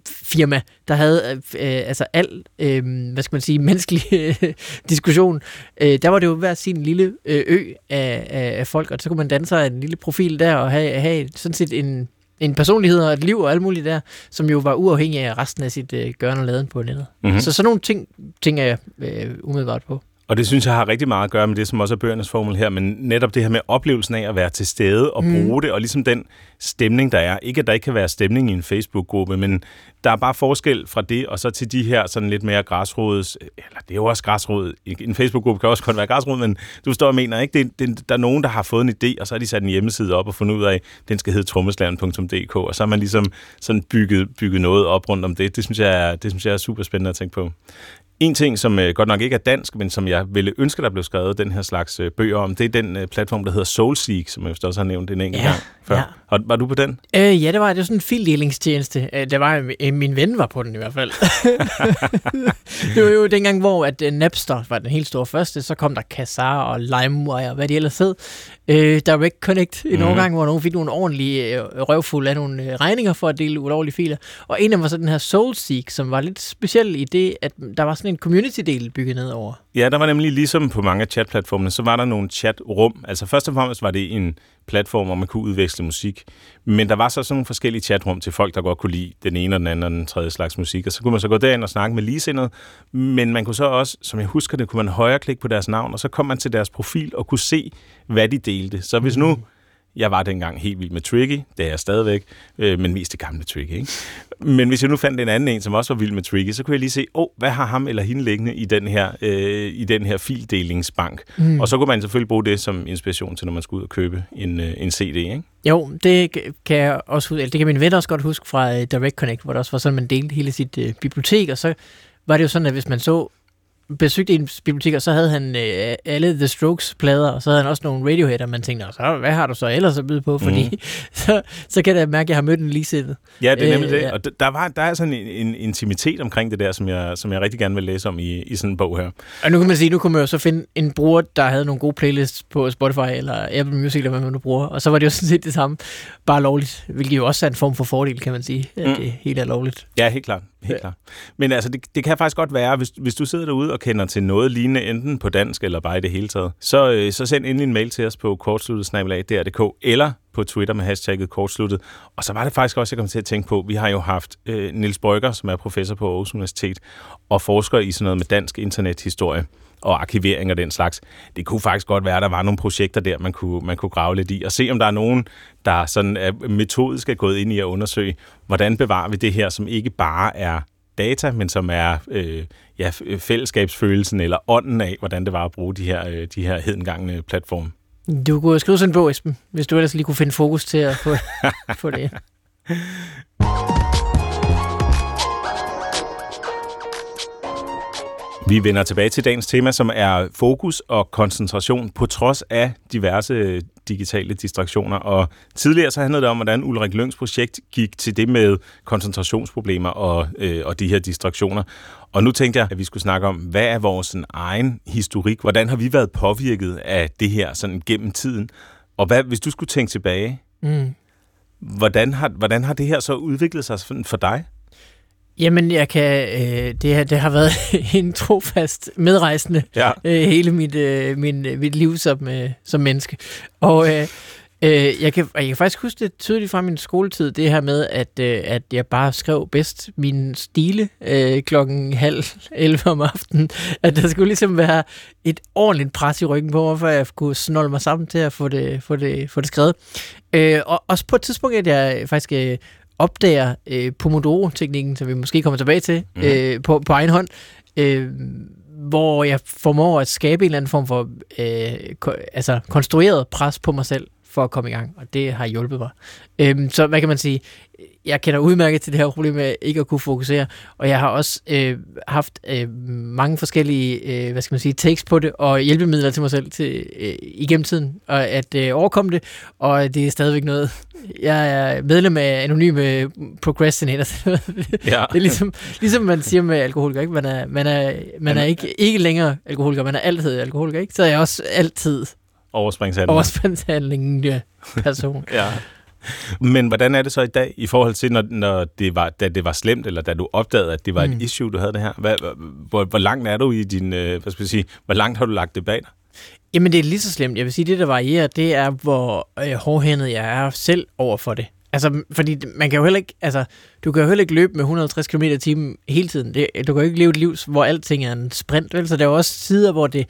C: paraplyfirma, der havde øh, altså al, øh, hvad skal man sige, menneskelig øh, diskussion. Øh, der var det jo hver sin lille øh, ø af, af, af folk, og så kunne man danne sig en lille profil der, og have, have sådan set en, en personlighed og et liv og alt muligt der, som jo var uafhængig af resten af sit øh, gørne og laden på nettet. Mm-hmm. Så sådan nogle ting tænker jeg øh, umiddelbart på.
B: Og det synes jeg har rigtig meget at gøre med det, som også er bøgernes formel her, men netop det her med oplevelsen af at være til stede og mm. bruge det, og ligesom den stemning, der er. Ikke, at der ikke kan være stemning i en Facebook-gruppe, men der er bare forskel fra det, og så til de her sådan lidt mere græsrods, eller det er jo også græsrod, en Facebook-gruppe kan også godt være græsrod, men du står og mener, ikke? Det, det, der er nogen, der har fået en idé, og så har de sat en hjemmeside op og fundet ud af, at den skal hedde trommeslæren.dk, og så har man ligesom sådan bygget, bygget noget op rundt om det. Det synes jeg er, det synes jeg er super spændende at tænke på. En ting, som øh, godt nok ikke er dansk, men som jeg ville ønske, der blev skrevet den her slags øh, bøger om, det er den øh, platform, der hedder Soulseek, som jeg også har nævnt en enkelt ja, gang før. Ja. Og, var du på den?
C: Øh, ja, det var, det var sådan en fildelingstjeneste. Øh, det var, øh, min ven var på den i hvert fald. [laughs] det var jo dengang, hvor at uh, Napster var den helt store første, så kom der Kazaa og LimeWire, hvad de ellers hed. Øh, Direct Connect en mm. overgang, hvor nogen fik nogle ordentlige øh, røvfulde af nogle øh, regninger for at dele ulovlige filer. Og en af dem var så den her Soulseek, som var lidt speciel i det, at der var sådan sådan en community-del bygget ned over.
B: Ja, der var nemlig ligesom på mange af chatplatformene, så var der nogle chatrum. Altså først og fremmest var det en platform, hvor man kunne udveksle musik. Men der var så sådan nogle forskellige chatrum til folk, der godt kunne lide den ene og den anden og den tredje slags musik. Og så kunne man så gå derind og snakke med ligesindede. Men man kunne så også, som jeg husker det, kunne man højreklikke på deres navn, og så kom man til deres profil og kunne se, hvad de delte. Så hvis nu jeg var dengang helt vild med Tricky, det er jeg stadigvæk, øh, men mest det gamle Tricky. Ikke? Men hvis jeg nu fandt en anden en, som også var vild med Tricky, så kunne jeg lige se, åh, oh, hvad har ham eller hende liggende i den her, øh, i den her fildelingsbank? Mm. Og så kunne man selvfølgelig bruge det som inspiration til, når man skulle ud og købe en, øh, en CD. Ikke?
C: Jo, det kan jeg også huske, det kan mine venner også godt huske fra uh, Direct Connect, hvor der også var sådan, man delte hele sit uh, bibliotek, og så var det jo sådan, at hvis man så besøgte en bibliotek, og så havde han øh, alle The Strokes-plader, og så havde han også nogle Radiohead, og man tænkte, så, hvad har du så ellers at byde på? Fordi mm. [laughs] så, så kan jeg mærke, at jeg har mødt en ligesættet.
B: Ja, det er nemlig øh, det. Og der, var, der er sådan en, en intimitet omkring det der, som jeg, som jeg rigtig gerne vil læse om i, i sådan en bog her.
C: Og nu kan man sige, nu kunne man jo så finde en bruger, der havde nogle gode playlists på Spotify, eller Apple Music, eller hvad man nu bruger, og så var det jo [laughs] sådan set det samme, bare lovligt, hvilket jo også er en form for fordel, kan man sige, at mm. det helt er lovligt.
B: Ja, helt klart. Helt ja. klart. Men altså, det, det kan faktisk godt være, hvis, hvis du sidder derude og kender til noget lignende, enten på dansk eller bare i det hele taget, så, øh, så send endelig en mail til os på kortsluttet.dr.dk eller på Twitter med hashtagget kortsluttet. Og så var det faktisk også, jeg kom til at tænke på, vi har jo haft øh, Nils Brygger, som er professor på Aarhus Universitet, og forsker i sådan noget med dansk internethistorie og arkivering og den slags. Det kunne faktisk godt være, at der var nogle projekter der, man kunne, man kunne grave lidt i, og se om der er nogen, der sådan er metodisk er gået ind i at undersøge, hvordan bevarer vi det her, som ikke bare er data, men som er øh, ja, fællesskabsfølelsen eller ånden af, hvordan det var at bruge de her, øh, de her hedengangne platforme.
C: Du kunne skrive sådan en bog, Esben, hvis du ellers lige kunne finde fokus til at få, [laughs] få det.
B: Vi vender tilbage til dagens tema, som er fokus og koncentration på trods af diverse digitale distraktioner. Og tidligere så handlede det om, hvordan Ulrik Løngs projekt gik til det med koncentrationsproblemer og, øh, og de her distraktioner. Og nu tænkte jeg, at vi skulle snakke om, hvad er vores egen historik? Hvordan har vi været påvirket af det her sådan gennem tiden? Og hvad, hvis du skulle tænke tilbage, mm. hvordan, har, hvordan har det her så udviklet sig for dig?
C: Jamen, jeg kan, øh, det, har, det har været [laughs] en trofast medrejsende ja. øh, hele mit, øh, min, øh, mit liv som, øh, som menneske. Og øh, øh, jeg, kan, jeg kan faktisk huske det tydeligt fra min skoletid, det her med, at, øh, at jeg bare skrev bedst min stile øh, klokken halv 11 om aftenen. At der skulle ligesom være et ordentligt pres i ryggen på mig, for jeg kunne snolde mig sammen til at få det, få det, få det skrevet. Øh, og også på et tidspunkt, at jeg faktisk... Øh, opdager øh, Pomodoro-teknikken, som vi måske kommer tilbage til, mm. øh, på, på egen hånd, øh, hvor jeg formår at skabe en eller anden form for øh, ko- altså konstrueret pres på mig selv for at komme i gang, og det har hjulpet mig. Øhm, så hvad kan man sige? Jeg kender udmærket til det her problem med ikke at kunne fokusere, og jeg har også øh, haft øh, mange forskellige, øh, hvad skal man sige, takes på det, og hjælpemidler til mig selv til, øh, igennem tiden, og at øh, overkomme det, og det er stadigvæk noget. [laughs] Jeg er medlem af anonyme procrastinators. [laughs] ja. det er ligesom, ligesom man siger med alkoholiker, ikke? Man er, man er, man er ikke, ikke længere alkoholiker, man er altid alkoholiker, ikke? Så er jeg også altid
B: Overspringshandling.
C: Overspringshandlingen, ja, [laughs] person.
B: ja. Men hvordan er det så i dag, i forhold til, når, når det var, da det var slemt, eller da du opdagede, at det var mm. et issue, du havde det her? Hvad, hvor, hvor langt er du i din, øh, hvad skal jeg sige, hvor langt har du lagt det bag dig?
C: Jamen, det er lige så slemt. Jeg vil sige, det, der varierer, det er, hvor øh, hårdhændet jeg er selv over for det. Altså, fordi man kan jo heller ikke, altså, du kan jo heller ikke løbe med 150 km i timen hele tiden. Det, du kan jo ikke leve et liv, hvor alting er en sprint, vel? Så der er jo også sider, hvor det,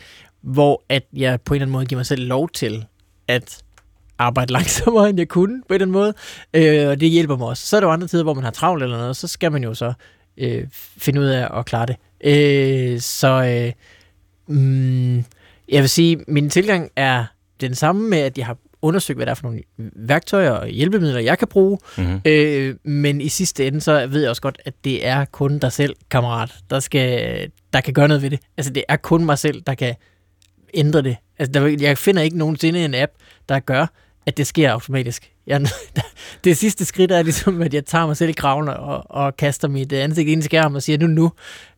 C: hvor at jeg på en eller anden måde giver mig selv lov til at arbejde [laughs] langsommere, end jeg kunne på en eller anden måde, øh, og det hjælper mig også. Så er der jo andre tider, hvor man har travlt eller noget, så skal man jo så øh, finde ud af at klare det. Øh, så øh, mm, jeg vil sige, min tilgang er den samme med, at jeg har undersøgt, hvad der er for nogle værktøjer og hjælpemidler, jeg kan bruge. Mm-hmm. Øh, men i sidste ende, så ved jeg også godt, at det er kun dig selv, kammerat, der, skal, der kan gøre noget ved det. Altså, det er kun mig selv, der kan ændre det. Altså, der, jeg finder ikke nogensinde en app, der gør, at det sker automatisk. Jeg, [laughs] det sidste skridt er ligesom, at jeg tager mig selv i kraven og, og kaster mit ansigt ind i skærmen og siger, nu, nu.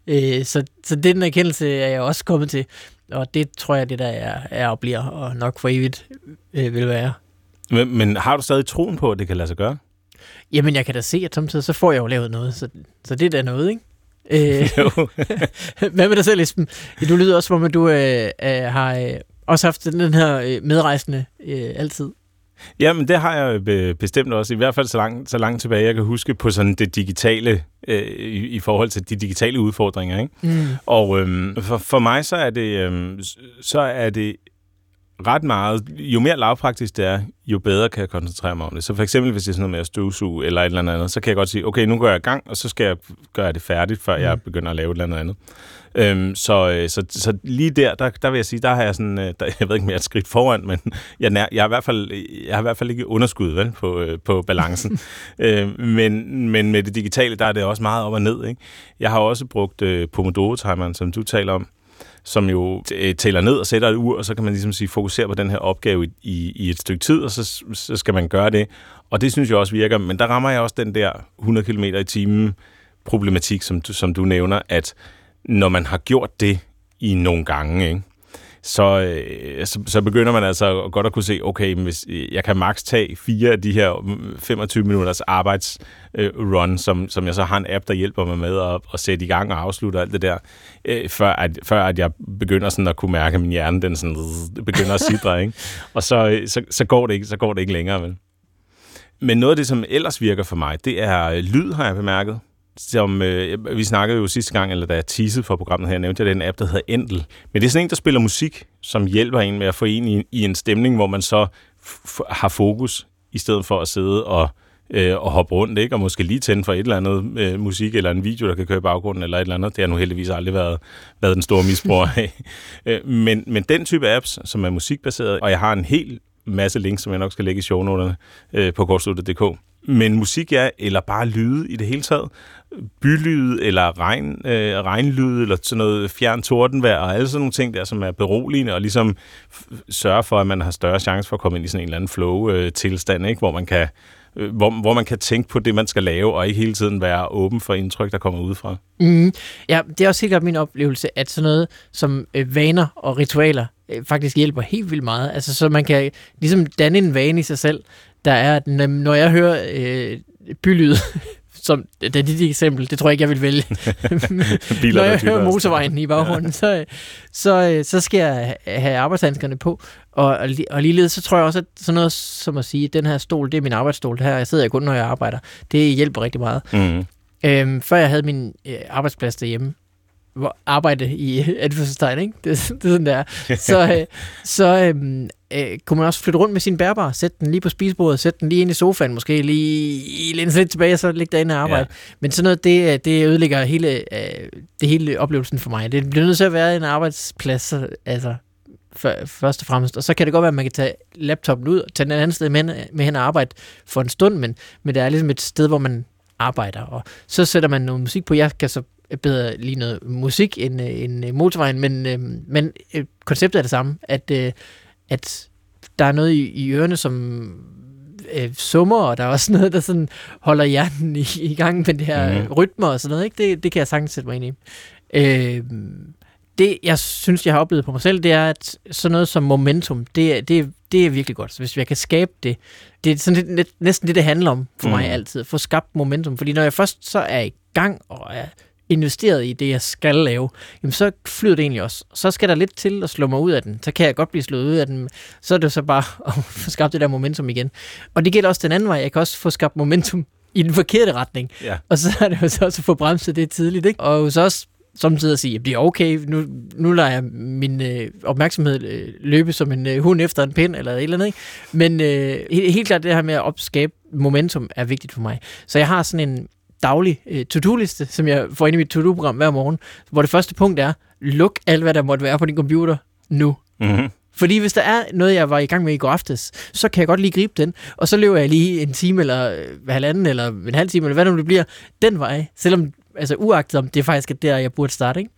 C: Øh, så, så den erkendelse er jeg også kommet til. Og det tror jeg, det der er, er og bliver, og nok for evigt øh, vil være.
B: Men, men har du stadig troen på, at det kan lade sig gøre?
C: Jamen, jeg kan da se, at samtidig så får jeg jo lavet noget, så, så det er da noget, ikke? Øh, [laughs] hvad med dig selv, Esben? Du lyder også, som om du øh, øh, har øh, også haft den her øh, medrejsende øh, altid.
B: Jamen, det har jeg be- bestemt også. I hvert fald så langt, så langt tilbage, jeg kan huske på sådan det digitale, øh, i, i forhold til de digitale udfordringer. Ikke?
C: Mm.
B: Og øhm, for, for mig så er det s- så er det ret meget, jo mere lavpraktisk det er, jo bedre kan jeg koncentrere mig om det. Så for eksempel, hvis det er sådan noget med at støvsuge eller et eller andet, så kan jeg godt sige, okay, nu går jeg i gang, og så skal jeg gøre det færdigt, før jeg begynder at lave et eller andet. Øhm, så, øh, så, så lige der, der, der vil jeg sige, der har jeg sådan, øh, der, [laughs] jeg ved ikke, om jeg er et skridt foran, men jeg, nær, jeg, har i hvert fald, jeg har i hvert fald ikke underskud vel, på, øh, på balancen. [laughs] øh, men, men med det digitale, der er det også meget op og ned. Ikke? Jeg har også brugt øh, Pomodoro-timeren, som du taler om, som jo øh, tæller ned og sætter et ur, og så kan man ligesom sige, fokusere på den her opgave i, i, i et stykke tid, og så, så skal man gøre det. Og det synes jeg også virker, men der rammer jeg også den der 100 km i timen problematik, som som du nævner, at når man har gjort det i nogle gange, ikke? Så, øh, så, så begynder man altså godt at kunne se, okay, hvis øh, jeg kan maks tage fire af de her mm, 25 minutters arbejdsrun, øh, run, som, som jeg så har en app, der hjælper mig med at, at sætte i gang og afslutte alt det der, øh, før, at, før at jeg begynder sådan at kunne mærke, at min hjerne den sådan, begynder at sidre, ikke? Og så, øh, så, så, går det ikke, så går det ikke længere, vel? Men noget af det, som ellers virker for mig, det er øh, lyd, har jeg bemærket. Som, øh, vi snakkede jo sidste gang, eller da jeg teasede for programmet her, nævnte jeg den app, der hedder Endel. Men det er sådan en, der spiller musik, som hjælper en med at få en i, i en stemning, hvor man så har fokus, i stedet for at sidde og, øh, og hoppe rundt, ikke? og måske lige tænde for et eller andet øh, musik, eller en video, der kan køre i baggrunden, eller et eller andet. Det har nu heldigvis aldrig været, været den store misbruger af. [laughs] Øh, men, men den type apps, som er musikbaseret, og jeg har en hel masse links, som jeg nok skal lægge i shownoterne øh, på kortsluttet.dk. Men musik er, eller bare lyde i det hele taget. Bylyde, eller regn, øh, regnlyde, eller sådan noget fjern tordenvejr, og alle sådan nogle ting der, som er beroligende, og ligesom sørger for, at man har større chance for at komme ind i sådan en eller anden flow-tilstand, øh, ikke? hvor man kan øh, hvor, hvor man kan tænke på det, man skal lave, og ikke hele tiden være åben for indtryk, der kommer udefra.
C: Mm. Ja, det er også helt klart min oplevelse, at sådan noget som øh, vaner og ritualer øh, faktisk hjælper helt vildt meget. Altså, så man kan ligesom danne en vane i sig selv, der er, at når- jeg hører øh, bylyd, [laughs] som det er dit eksempel, det tror jeg ikke, jeg vil vælge.
B: Biler, [laughs]
C: når jeg hører motorvejen i baggrunden, så, så, øh, så skal jeg ha- have arbejdshandskerne på. Og, og, li- og ligeledes, så tror jeg også, at sådan noget som at sige, at den her stol, det er min arbejdsstol, her jeg sidder jeg kun, når jeg arbejder. Det hjælper rigtig meget.
B: Mm.
C: Øhm, før jeg havde min øh, arbejdsplads derhjemme, arbejde i [laughs] anførselstegn, ikke? Det, det er sådan, der. Så, øh, [laughs] så øhm, øh, kunne man også flytte rundt med sin bærbar, sætte den lige på spisebordet, sætte den lige ind i sofaen, måske lige læne sig lidt tilbage, og så ligge derinde og arbejde. Ja. Men sådan noget, det, øh, det ødelægger hele, øh, det hele oplevelsen for mig. Det bliver nødt til at være en arbejdsplads, så- altså først og fremmest. Og så kan det godt være, at man kan tage laptopen ud og tage den et andet sted med, med hen og arbejde for en stund, men, men det er ligesom et sted, hvor man arbejder, og så sætter man noget musik på. Jeg kan så bedre lige noget musik end, øh, end øh, motorvejen, men, øh, men konceptet er det samme, at, at der er noget i, i ørerne, som øh, summer, og der er også [laughs] noget, der sådan holder hjernen i, i gang med det her
B: Mhm.
C: mm. rytmer og sådan noget. Ikke? Det, det kan jeg sagtens sætte mig ind i. Øh, det, jeg synes, jeg har oplevet på mig selv, det er, at sådan noget som momentum, det, er- det, det er virkelig godt. Så hvis jeg kan skabe det, det er sådan lidt, næsten det, det handler om for mm. mig
B: Mm.
C: altid. At få skabt momentum. Fordi når jeg først så er i gang og er investeret i det, jeg skal lave, jamen så flyder det egentlig også. Så skal der lidt til at slå mig ud af den. Så kan jeg godt blive slået ud af den. Så er det så bare [laughs] at få skabt det der momentum igen. Og det gælder også den anden vej. Jeg kan også få skabt momentum [laughs] i den forkerte retning.
B: Ja.
C: Og så er det jo så også at få bremset det tidligt. Ikke? Og så også samtidig at sige, at det er okay, nu, nu lader jeg min øh, opmærksomhed øh, løbe som en øh, hund efter en pind, eller et eller andet. Ikke? Men øh, helt, helt klart det her med at opskabe momentum er vigtigt for mig. Så jeg har sådan en daglig øh, to-do-liste, som jeg får ind i mit to-do-program hver morgen, hvor det første punkt er, luk alt, hvad der måtte være på din computer nu.
B: Mm-hmm.
C: Fordi hvis der er noget, jeg var i gang med i går aftes, så kan jeg godt lige gribe den, og så løber jeg lige en time, eller øh, halvanden, eller en halv time, eller hvad det nu bliver, den vej, selvom, altså uagtet om det faktisk er der, jeg burde starte, ikke?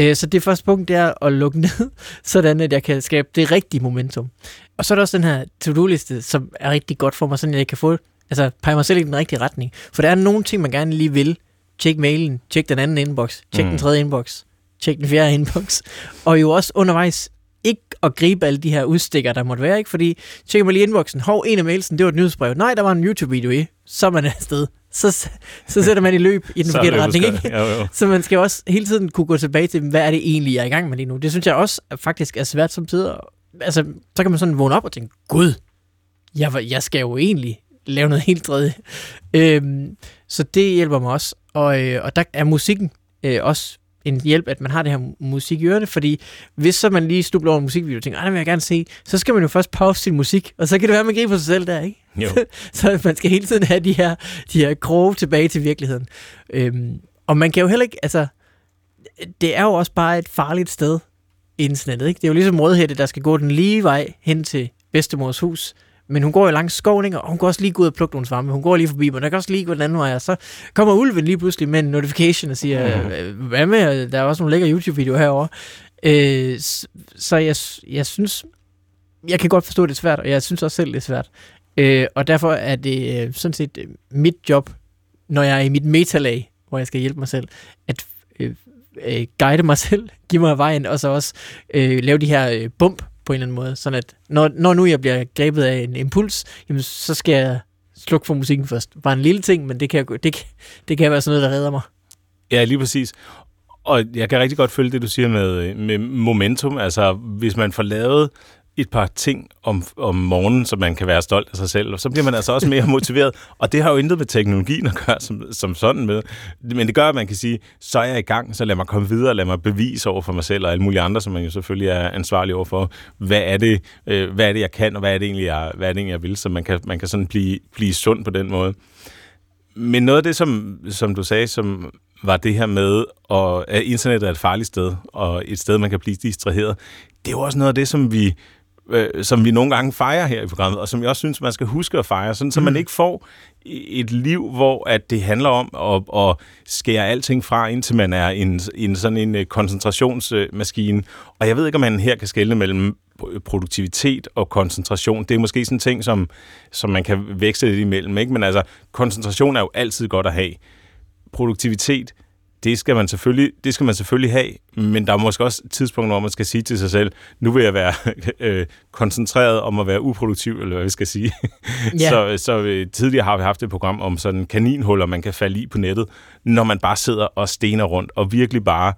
C: Øh, Så det første punkt, det er at lukke [laughs] ned, sådan at jeg kan skabe det rigtige momentum. Og så er der også den her to-do-liste, som er rigtig godt for mig, sådan at jeg kan få, altså pege mig selv i den rigtige retning. For der er nogle ting, man gerne lige vil. Tjek mailen, tjek den anden inbox, tjek mm. Den tredje inbox, tjek den fjerde inbox. Og jo også undervejs ikke at gribe alle de her udstikker, der måtte være, ikke? Fordi tjekker man lige inboxen, hov, en af mailsen, det var et nyhedsbrev. Nej, der var en YouTube-video i. Så er man afsted. så, så sætter man i løb i den forkerte retning. Ikke?
B: Jo, jo.
C: Så man skal også hele tiden kunne gå tilbage til, hvad er det egentlig, jeg er i gang med lige nu. Det synes jeg også er faktisk er svært som tider. Altså, så kan man sådan vågne op og tænke, gud, jeg, jeg skal jo egentlig lave noget helt tredje. Øhm, så det hjælper mig også. Og, øh, og der er musikken øh, også en hjælp, at man har det her musik i ørerne, fordi hvis så man lige stubler over en musikvideo og tænker, "Ej, det vil jeg gerne se, så skal man jo først pause sin musik, og så kan det være, at man griber sig selv der, ikke?
B: Jo. [laughs]
C: så man skal hele tiden have de her, de her kroge tilbage til virkeligheden. Øhm, og man kan jo heller ikke, altså, det er jo også bare et farligt sted, internettet, ikke? Det er jo ligesom rødhætte, der skal gå den lige vej hen til bedstemors hus, men hun går jo langs skoven, ikke? og hun kan også lige gå ud og plukke nogle svampe. Hun går lige forbi, men der kan også lige gå den anden vej, og så kommer ulven lige pludselig med en notification og siger, mm. hvad med, der er også nogle lækre YouTube-videoer herovre. Øh, så jeg, jeg synes, jeg kan godt forstå, at det er svært, og jeg synes også selv, det er svært. Øh, og derfor er det øh, sådan set øh, mit job, når jeg er i mit metalag, hvor jeg skal hjælpe mig selv, at øh, øh, guide mig [laughs] selv, give mig vejen, og så også øh, lave de her øh, bump på en eller anden måde, sådan at når, når nu jeg bliver grebet af en impuls, jamen, så skal jeg slukke for musikken først. Bare en lille ting, men det kan, det, kan- det kan være sådan noget, der redder mig.
B: Ja, lige præcis. Og jeg kan rigtig godt følge det, du siger med, med momentum. Altså, hvis man får lavet et par ting om, om morgenen, så man kan være stolt af sig selv, så bliver man altså også mere [laughs] motiveret. Og det har jo intet med teknologien at gøre som, som sådan med. Men det gør, at man kan sige, så er jeg i gang, så lad mig komme videre, lad mig bevise over for mig selv og alle mulige andre, som man jo selvfølgelig er ansvarlig over for. Hvad er det, øh, hvad er det jeg kan, og hvad er det egentlig, jeg, hvad er det egentlig, jeg vil? Så man kan, man kan sådan blive, blive sund på den måde. Men noget af det, som, som du sagde, som var det her med, at, at internettet er et farligt sted, og et sted, man kan blive distraheret, det er jo også noget af det, som vi, øh, som vi nogle gange fejrer her i programmet, og som jeg også synes, man skal huske at fejre, sådan, så man ikke får et liv, hvor at det handler om at, at skære alting fra, indtil man er en, en sådan en øh, koncentrationsmaskine. Og jeg ved ikke, om man her kan skelne mellem produktivitet og koncentration. Det er måske sådan en ting, som, som man kan veksle lidt imellem. Ikke? Men altså, koncentration er jo altid godt at have. Produktivitet, det skal man selvfølgelig, det skal man selvfølgelig have, men der er måske også et tidspunkt, hvor man skal sige til sig selv, nu vil jeg være [laughs] øh, koncentreret om at være uproduktiv, eller hvad vi skal sige.
C: Ja.
B: Så, så øh, tidligere har vi haft et program om sådan kaninhuller, man kan falde i på nettet, når man bare sidder og stener rundt, og virkelig bare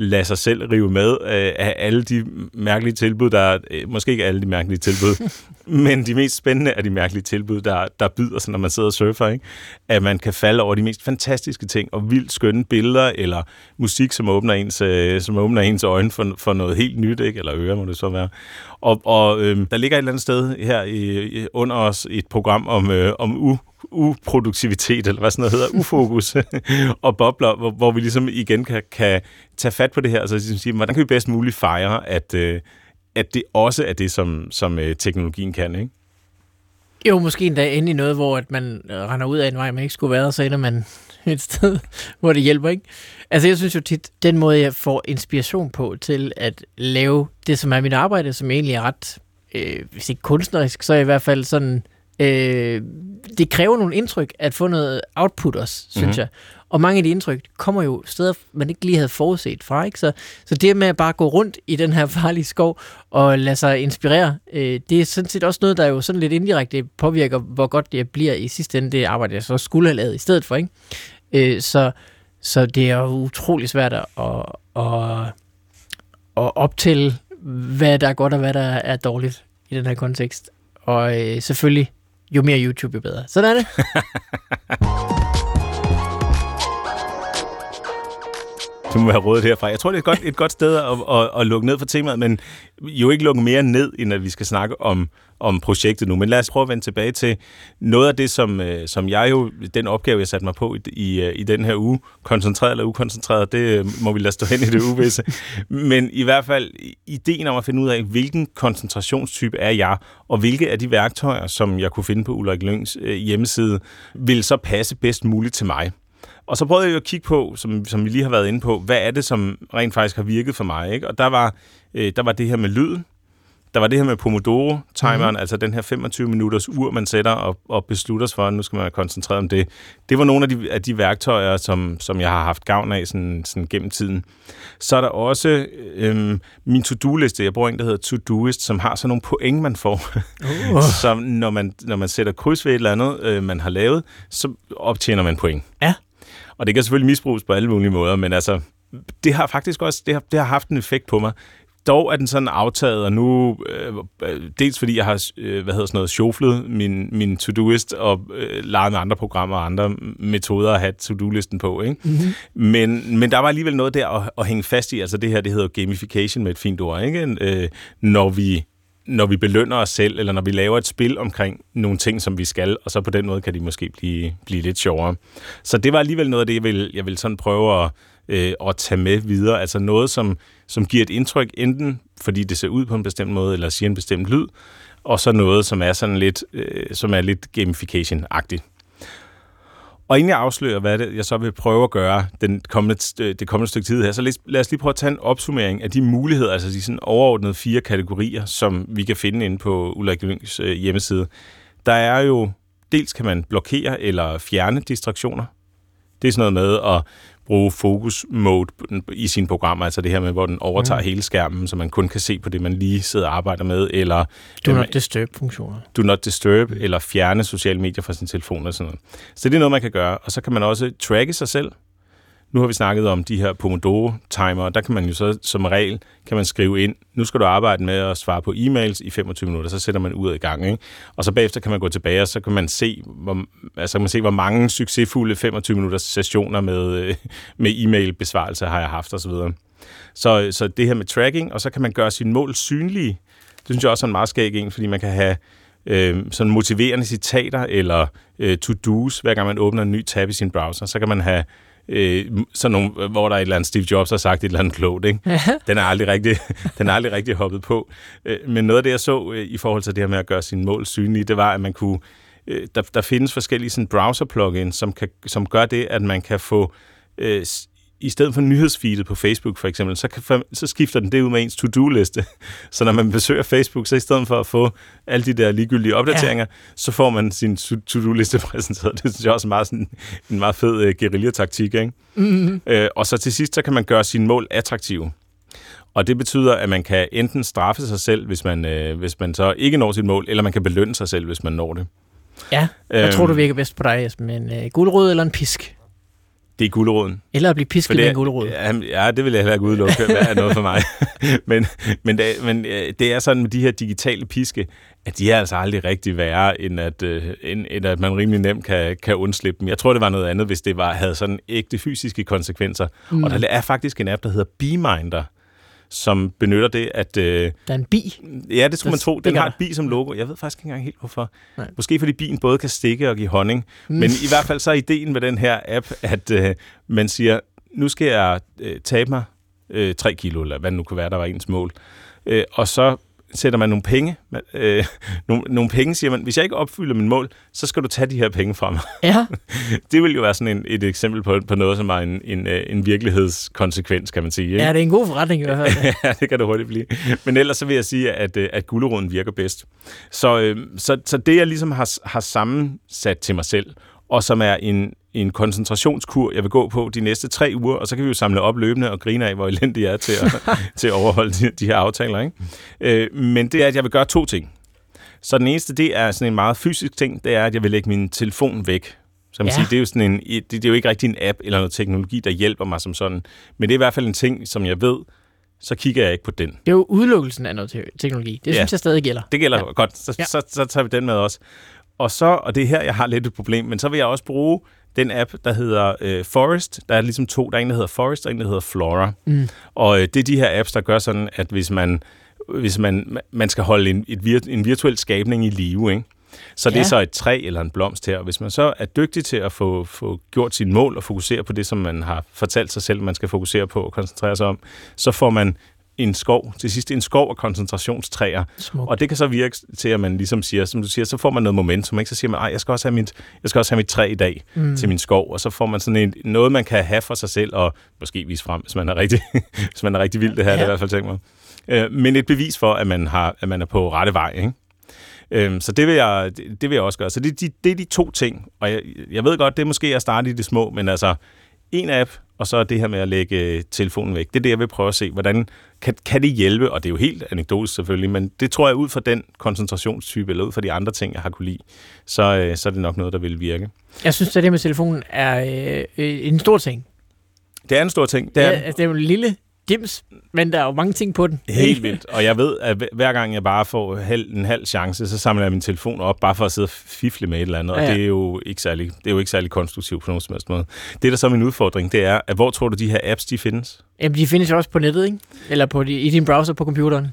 B: lade sig selv rive med øh, af alle de mærkelige tilbud, der er, øh, måske ikke alle de mærkelige tilbud, [laughs] men de mest spændende af de mærkelige tilbud, der, der byder sig, når man sidder og surfer, ikke? at man kan falde over de mest fantastiske ting, og vildt skønne billeder, eller musik, som åbner ens, øh, som åbner ens øjne for, for noget helt nyt, ikke? eller ører må det så være. Og, og øh, der ligger et eller andet sted her i, under os et program om, øh, om u, uproduktivitet, eller hvad sådan noget hedder, ufokus [laughs] og bobler, hvor, hvor vi ligesom igen kan, kan tage fat på det her, og så ligesom sige, hvordan kan vi bedst muligt fejre, at, øh, at det også er det, som, som øh, teknologien kan, ikke?
C: Jo, måske endda inde i noget, hvor at man øh, render ud af en vej, man ikke skulle være, og så ender man [laughs] et sted, hvor det hjælper, ikke? Altså, jeg synes jo tit, den måde, jeg får inspiration på til at lave det, som er mit arbejde, som egentlig er ret, øh, hvis ikke kunstnerisk, så i hvert fald sådan, øh, det kræver nogle indtryk at få noget output også, synes
B: Mhm.
C: mm-hmm. jeg. Og mange af de indtryk kommer jo steder, man ikke lige havde forudset fra, ikke? Så, så det med at bare gå rundt i den her farlige skov og lade sig inspirere, øh, det er sådan set også noget, der jo sådan lidt indirekte påvirker, hvor godt det bliver i sidste ende, det arbejde, jeg så skulle have lavet i stedet for, ikke? Øh, så, så det er jo utrolig svært at, at, at, at optælle, hvad der er godt og hvad der er dårligt i den her kontekst. Og øh, selvfølgelig, jo mere YouTube, jo bedre. Sådan er det. [laughs]
B: Du må have rådet herfra. Jeg tror, det er et godt, et godt sted at, at, at lukke ned for temaet, men jo ikke lukke mere ned, end at vi skal snakke om, om projektet nu. Men lad os prøve at vende tilbage til noget af det, som, øh, som jeg jo, den opgave, jeg satte mig på i, i, øh, i den her uge, koncentreret eller ukoncentreret, det øh, må vi lade stå hen i det uvisse. Men i hvert fald ideen om at finde ud af, hvilken koncentrationstype er jeg, og hvilke af de værktøjer, som jeg kunne finde på Ulrik Lyngs hjemmeside, vil så passe bedst muligt til mig. Og så prøvede jeg jo at kigge på, som, som vi lige har været inde på, hvad er det, som rent faktisk har virket for mig. Ikke? Og der var, øh, der var det her med lyden. der var det her med Pomodoro-timeren, mm. altså den her 25 minutters ur, man sætter og, og beslutter sig for, at nu skal man være koncentreret om det. Det var nogle af de, af de værktøjer, som, som jeg har haft gavn af sådan, sådan gennem tiden. Så er der også øhm, min to-do-liste. Jeg bruger en, der hedder To-Doist, som har sådan nogle point, man får. Uh. [laughs] som når man, når man sætter kryds ved et eller andet, øh, man har lavet, så optjener man point.
C: Ja.
B: Og det kan selvfølgelig misbruges på alle mulige måder, men altså, det har faktisk også det har, det har haft en effekt på mig. Dog er den sådan aftaget, og nu, øh, dels fordi jeg har, øh, hvad hedder sådan noget, sjoflet min, min to-do-list og øh, leget med andre programmer og andre metoder at have to-do-listen på, ikke? Mm-hmm. Men, men der var alligevel noget der at, at hænge fast i, altså det her, det hedder gamification med et fint ord, ikke? Øh, når vi når vi belønner os selv, eller når vi laver et spil omkring nogle ting, som vi skal, og så på den måde kan de måske blive, blive lidt sjovere. Så det var alligevel noget af det, jeg vil, jeg vil sådan prøve at, øh, at tage med videre. Altså noget, som, som giver et indtryk, enten fordi det ser ud på en bestemt måde, eller siger en bestemt lyd, og så noget, som er sådan lidt, øh, som er lidt gamification-agtigt. Og inden jeg afslører, hvad det, jeg så vil prøve at gøre den kommende, øh, det kommende stykke tid her, så lad os lige prøve at tage en opsummering af de muligheder, altså de sådan overordnede fire kategorier, som vi kan finde inde på Ulrik Lyngs øh, hjemmeside. Der er jo, dels kan man blokere eller fjerne distraktioner. Det er sådan noget med at bruge focus mode i sine programmer, altså det her med, hvor den overtager mm. hele skærmen, så man kun kan se på det, man lige sidder og arbejder med, eller...
C: Do not disturb-funktioner.
B: Do not disturb, eller fjerne sociale medier fra sin telefon og sådan noget. Så det er noget, man kan gøre, og så kan man også tracke sig selv, nu har vi snakket om de her Pomodoro-timer, der kan man jo så som regel kan man skrive ind, nu skal du arbejde med at svare på e-mails i 25 minutter, så sætter man ud i gang. Ikke? Og så bagefter kan man gå tilbage, og så kan man se, hvor, altså kan man se, hvor mange succesfulde 25 minutters sessioner med, øh, med e-mail-besvarelse har jeg haft osv. Så, så, så det her med tracking, og så kan man gøre sine mål synlige. Det synes jeg også er en meget skæg en, fordi man kan have øh, sådan motiverende citater eller øh, to-dos, hver gang man åbner en ny tab i sin browser. Så kan man have øh, sådan nogle, hvor der er et eller andet Steve Jobs har sagt et eller andet klogt. Ikke? [laughs] Den, er aldrig rigtig, [laughs] den er aldrig rigtig hoppet på. Øh, men noget af det, jeg så øh, i forhold til det her med at gøre sine mål synlige, det var, at man kunne øh, der, der findes forskellige sådan browser-plugins, som, kan, som gør det, at man kan få øh, i stedet for nyhedsfeedet på Facebook for eksempel, så, kan, så skifter den det ud med ens to-do-liste. [laughs] Så når man besøger Facebook, så i stedet for at få alle de der ligegyldige opdateringer, ja. så får man sin to-do-liste [laughs] præsenteret. Det synes jeg også er meget sådan, en meget fed uh, guerillataktik. Ikke? Mm-hmm. Uh, og så til sidst, så kan man gøre sine mål attraktive. Og det betyder, at man kan enten straffe sig selv, hvis man, uh, hvis man så ikke når sit mål, eller man kan belønne sig selv, hvis man når det.
C: Ja, jeg øhm, tror du virker bedst på dig, Esben? En uh, guldrød eller en pisk?
B: Det er guldråden.
C: Eller at blive pisket med en guldråd.
B: Ja, ja, det vil jeg heller ikke udelukke, hvad er noget for mig. [laughs] men, men, det, men øh, det er sådan med de her digitale piske, at de er altså aldrig rigtig værre, end at, uh, end, end at man rimelig nemt kan, kan undslippe dem. Jeg tror, det var noget andet, hvis det var, havde sådan ægte fysiske konsekvenser. Mm. Og der er faktisk en app, der hedder Beeminder, som benytter det, at... Øh,
C: der er en bi?
B: Ja, det skulle man tro. Den har et bi som logo. Jeg ved faktisk ikke engang helt, hvorfor. Nej. Måske fordi bien både kan stikke og give honning. Mm. Men i hvert fald så er ideen med den her app, at øh, man siger, nu skal jeg øh, tabe mig øh, 3 kilo, eller hvad det nu kunne være, der var ens mål. Øh, og så sætter man nogle penge. Øh, [laughs] nogle, nogle penge siger man, hvis jeg ikke opfylder min mål, så skal du tage de her penge fra mig. [laughs]
C: Ja.
B: det vil jo være sådan en, et eksempel på, på noget, som er en, en, øh, en virkelighedskonsekvens, kan man sige. Ikke?
C: Ja, det er en god forretning i hvert
B: fald. ja, det kan det hurtigt blive. Men ellers så vil jeg sige, at, øh, at gulderåden virker bedst. Så, øh, så, så det, jeg ligesom har, har sammensat til mig selv, og som er en, en koncentrationskur, jeg vil gå på de næste tre uger, og så kan vi jo samle op løbende og grine af, hvor elendig jeg er til at, [laughs] til at overholde de, de her aftaler. Ikke? Øh, men det er, at jeg vil gøre to ting. Så den eneste, det er sådan en meget fysisk ting, det er, at jeg vil lægge min telefon væk. Så man ja. siger, det er jo sådan en, det, det er jo ikke rigtig en app eller noget teknologi, der hjælper mig som sådan. Men det er i hvert fald en ting, som jeg ved, så kigger jeg ikke på den. Det
C: er jo udelukkelsen af noget teknologi. Det ja, synes jeg stadig gælder.
B: Det gælder ja. godt. Så, ja. så, så, så tager vi den med også. Og så, og det er her, jeg har lidt et problem, men så vil jeg også bruge den app, der hedder øh, Forest. Der er ligesom to. Der er en, der hedder Forest, og en, der hedder Flora. Mm. Og øh, det er de her apps, der gør sådan, at hvis man, hvis man, man skal holde en, et, en virtuel skabning i live, ikke? Så ja. det er så et træ eller en blomst her. Og hvis man så er dygtig til at få, få gjort sine mål og fokusere på det, som man har fortalt sig selv, man skal fokusere på og koncentrere sig om, så får man en skov, til sidst en skov af koncentrationstræer. Smukt. Og det kan så virke til, at man ligesom siger, som du siger, så får man noget momentum, ikke? så siger man, ej, jeg skal også have mit, jeg skal også have mit træ i dag mm. til min skov, og så får man sådan en, noget, man kan have for sig selv, og måske vise frem, hvis man er rigtig, [laughs] hvis man er rigtig vild, det her, ja. det i hvert fald tænkt mig. Øh, men et bevis for, at man, har, at man er på rette vej. Ikke? Øhm, så det vil, jeg, det vil jeg også gøre. Så det, de, det er de to ting. Og jeg, jeg ved godt, det er måske at starte i det små, men altså en app, og så det her med at lægge telefonen væk. Det er det, jeg vil prøve at se. Hvordan kan, kan det hjælpe? Og det er jo helt anekdotisk selvfølgelig, men det tror jeg ud fra den koncentrationstype, eller ud fra de andre ting, jeg har kunne lide, så, øh, så er det nok noget, der vil virke.
C: Jeg synes, at det med telefonen er øh, øh, en stor ting.
B: Det er en stor ting.
C: Det er, ja, altså, det er jo en lille dims, men der er jo mange ting på den.
B: Helt vildt. Og jeg ved, at hver gang jeg bare får en halv chance, så samler jeg min telefon op, bare for at sidde og fifle med et eller andet. Ja, ja. Og det er jo ikke særlig, det er jo ikke særlig konstruktivt på nogen som helst måde. Det, der så er min udfordring, det er, at hvor tror du, de her apps, de findes?
C: Jamen, de findes jo også på nettet, ikke? Eller på de, i din browser på computeren.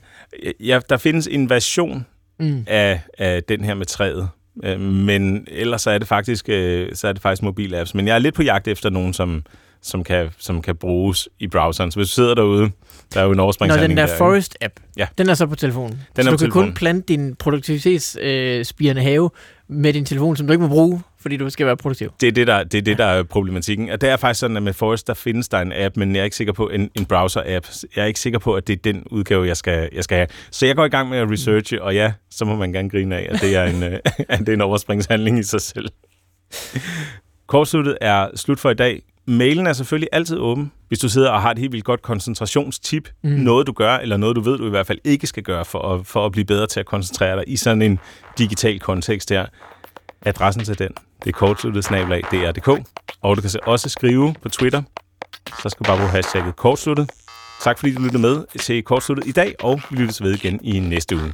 B: Ja, der findes en version mm. af, af den her med træet. Øh, men ellers så er det faktisk, øh, så er det faktisk mobil apps. Men jeg er lidt på jagt efter nogen, som, som kan, som kan bruges i browseren. Så hvis du sidder derude, der er jo en overspringshandling
C: Nå, den der, der Forest-app, ja. den er så på telefonen. Den så du kan telefonen. kun plante din produktivitetsspirende øh, have med din telefon, som du ikke må bruge, fordi du skal være produktiv.
B: Det er det, der, det er, det, der er problematikken. Og det er faktisk sådan, at med Forest, der findes der en app, men jeg er ikke sikker på en, en browser-app. Jeg er ikke sikker på, at det er den udgave, jeg skal, jeg skal have. Så jeg går i gang med at researche, og ja, så må man gerne grine af, at det er en, [laughs] at det er en overspringshandling i sig selv. Kortsluttet er slut for i dag. Mailen er selvfølgelig altid åben, hvis du sidder og har et helt vildt godt koncentrationstip. Mm. Noget du gør, eller noget du ved, du i hvert fald ikke skal gøre for at, for at blive bedre til at koncentrere dig i sådan en digital kontekst her. Adressen til den, det er kortsluttet og du kan også skrive på Twitter. Så skal du bare bruge hashtagget kortsluttet. Tak fordi du lyttede med til kortsluttet i dag, og vi lyttes ved igen i næste uge.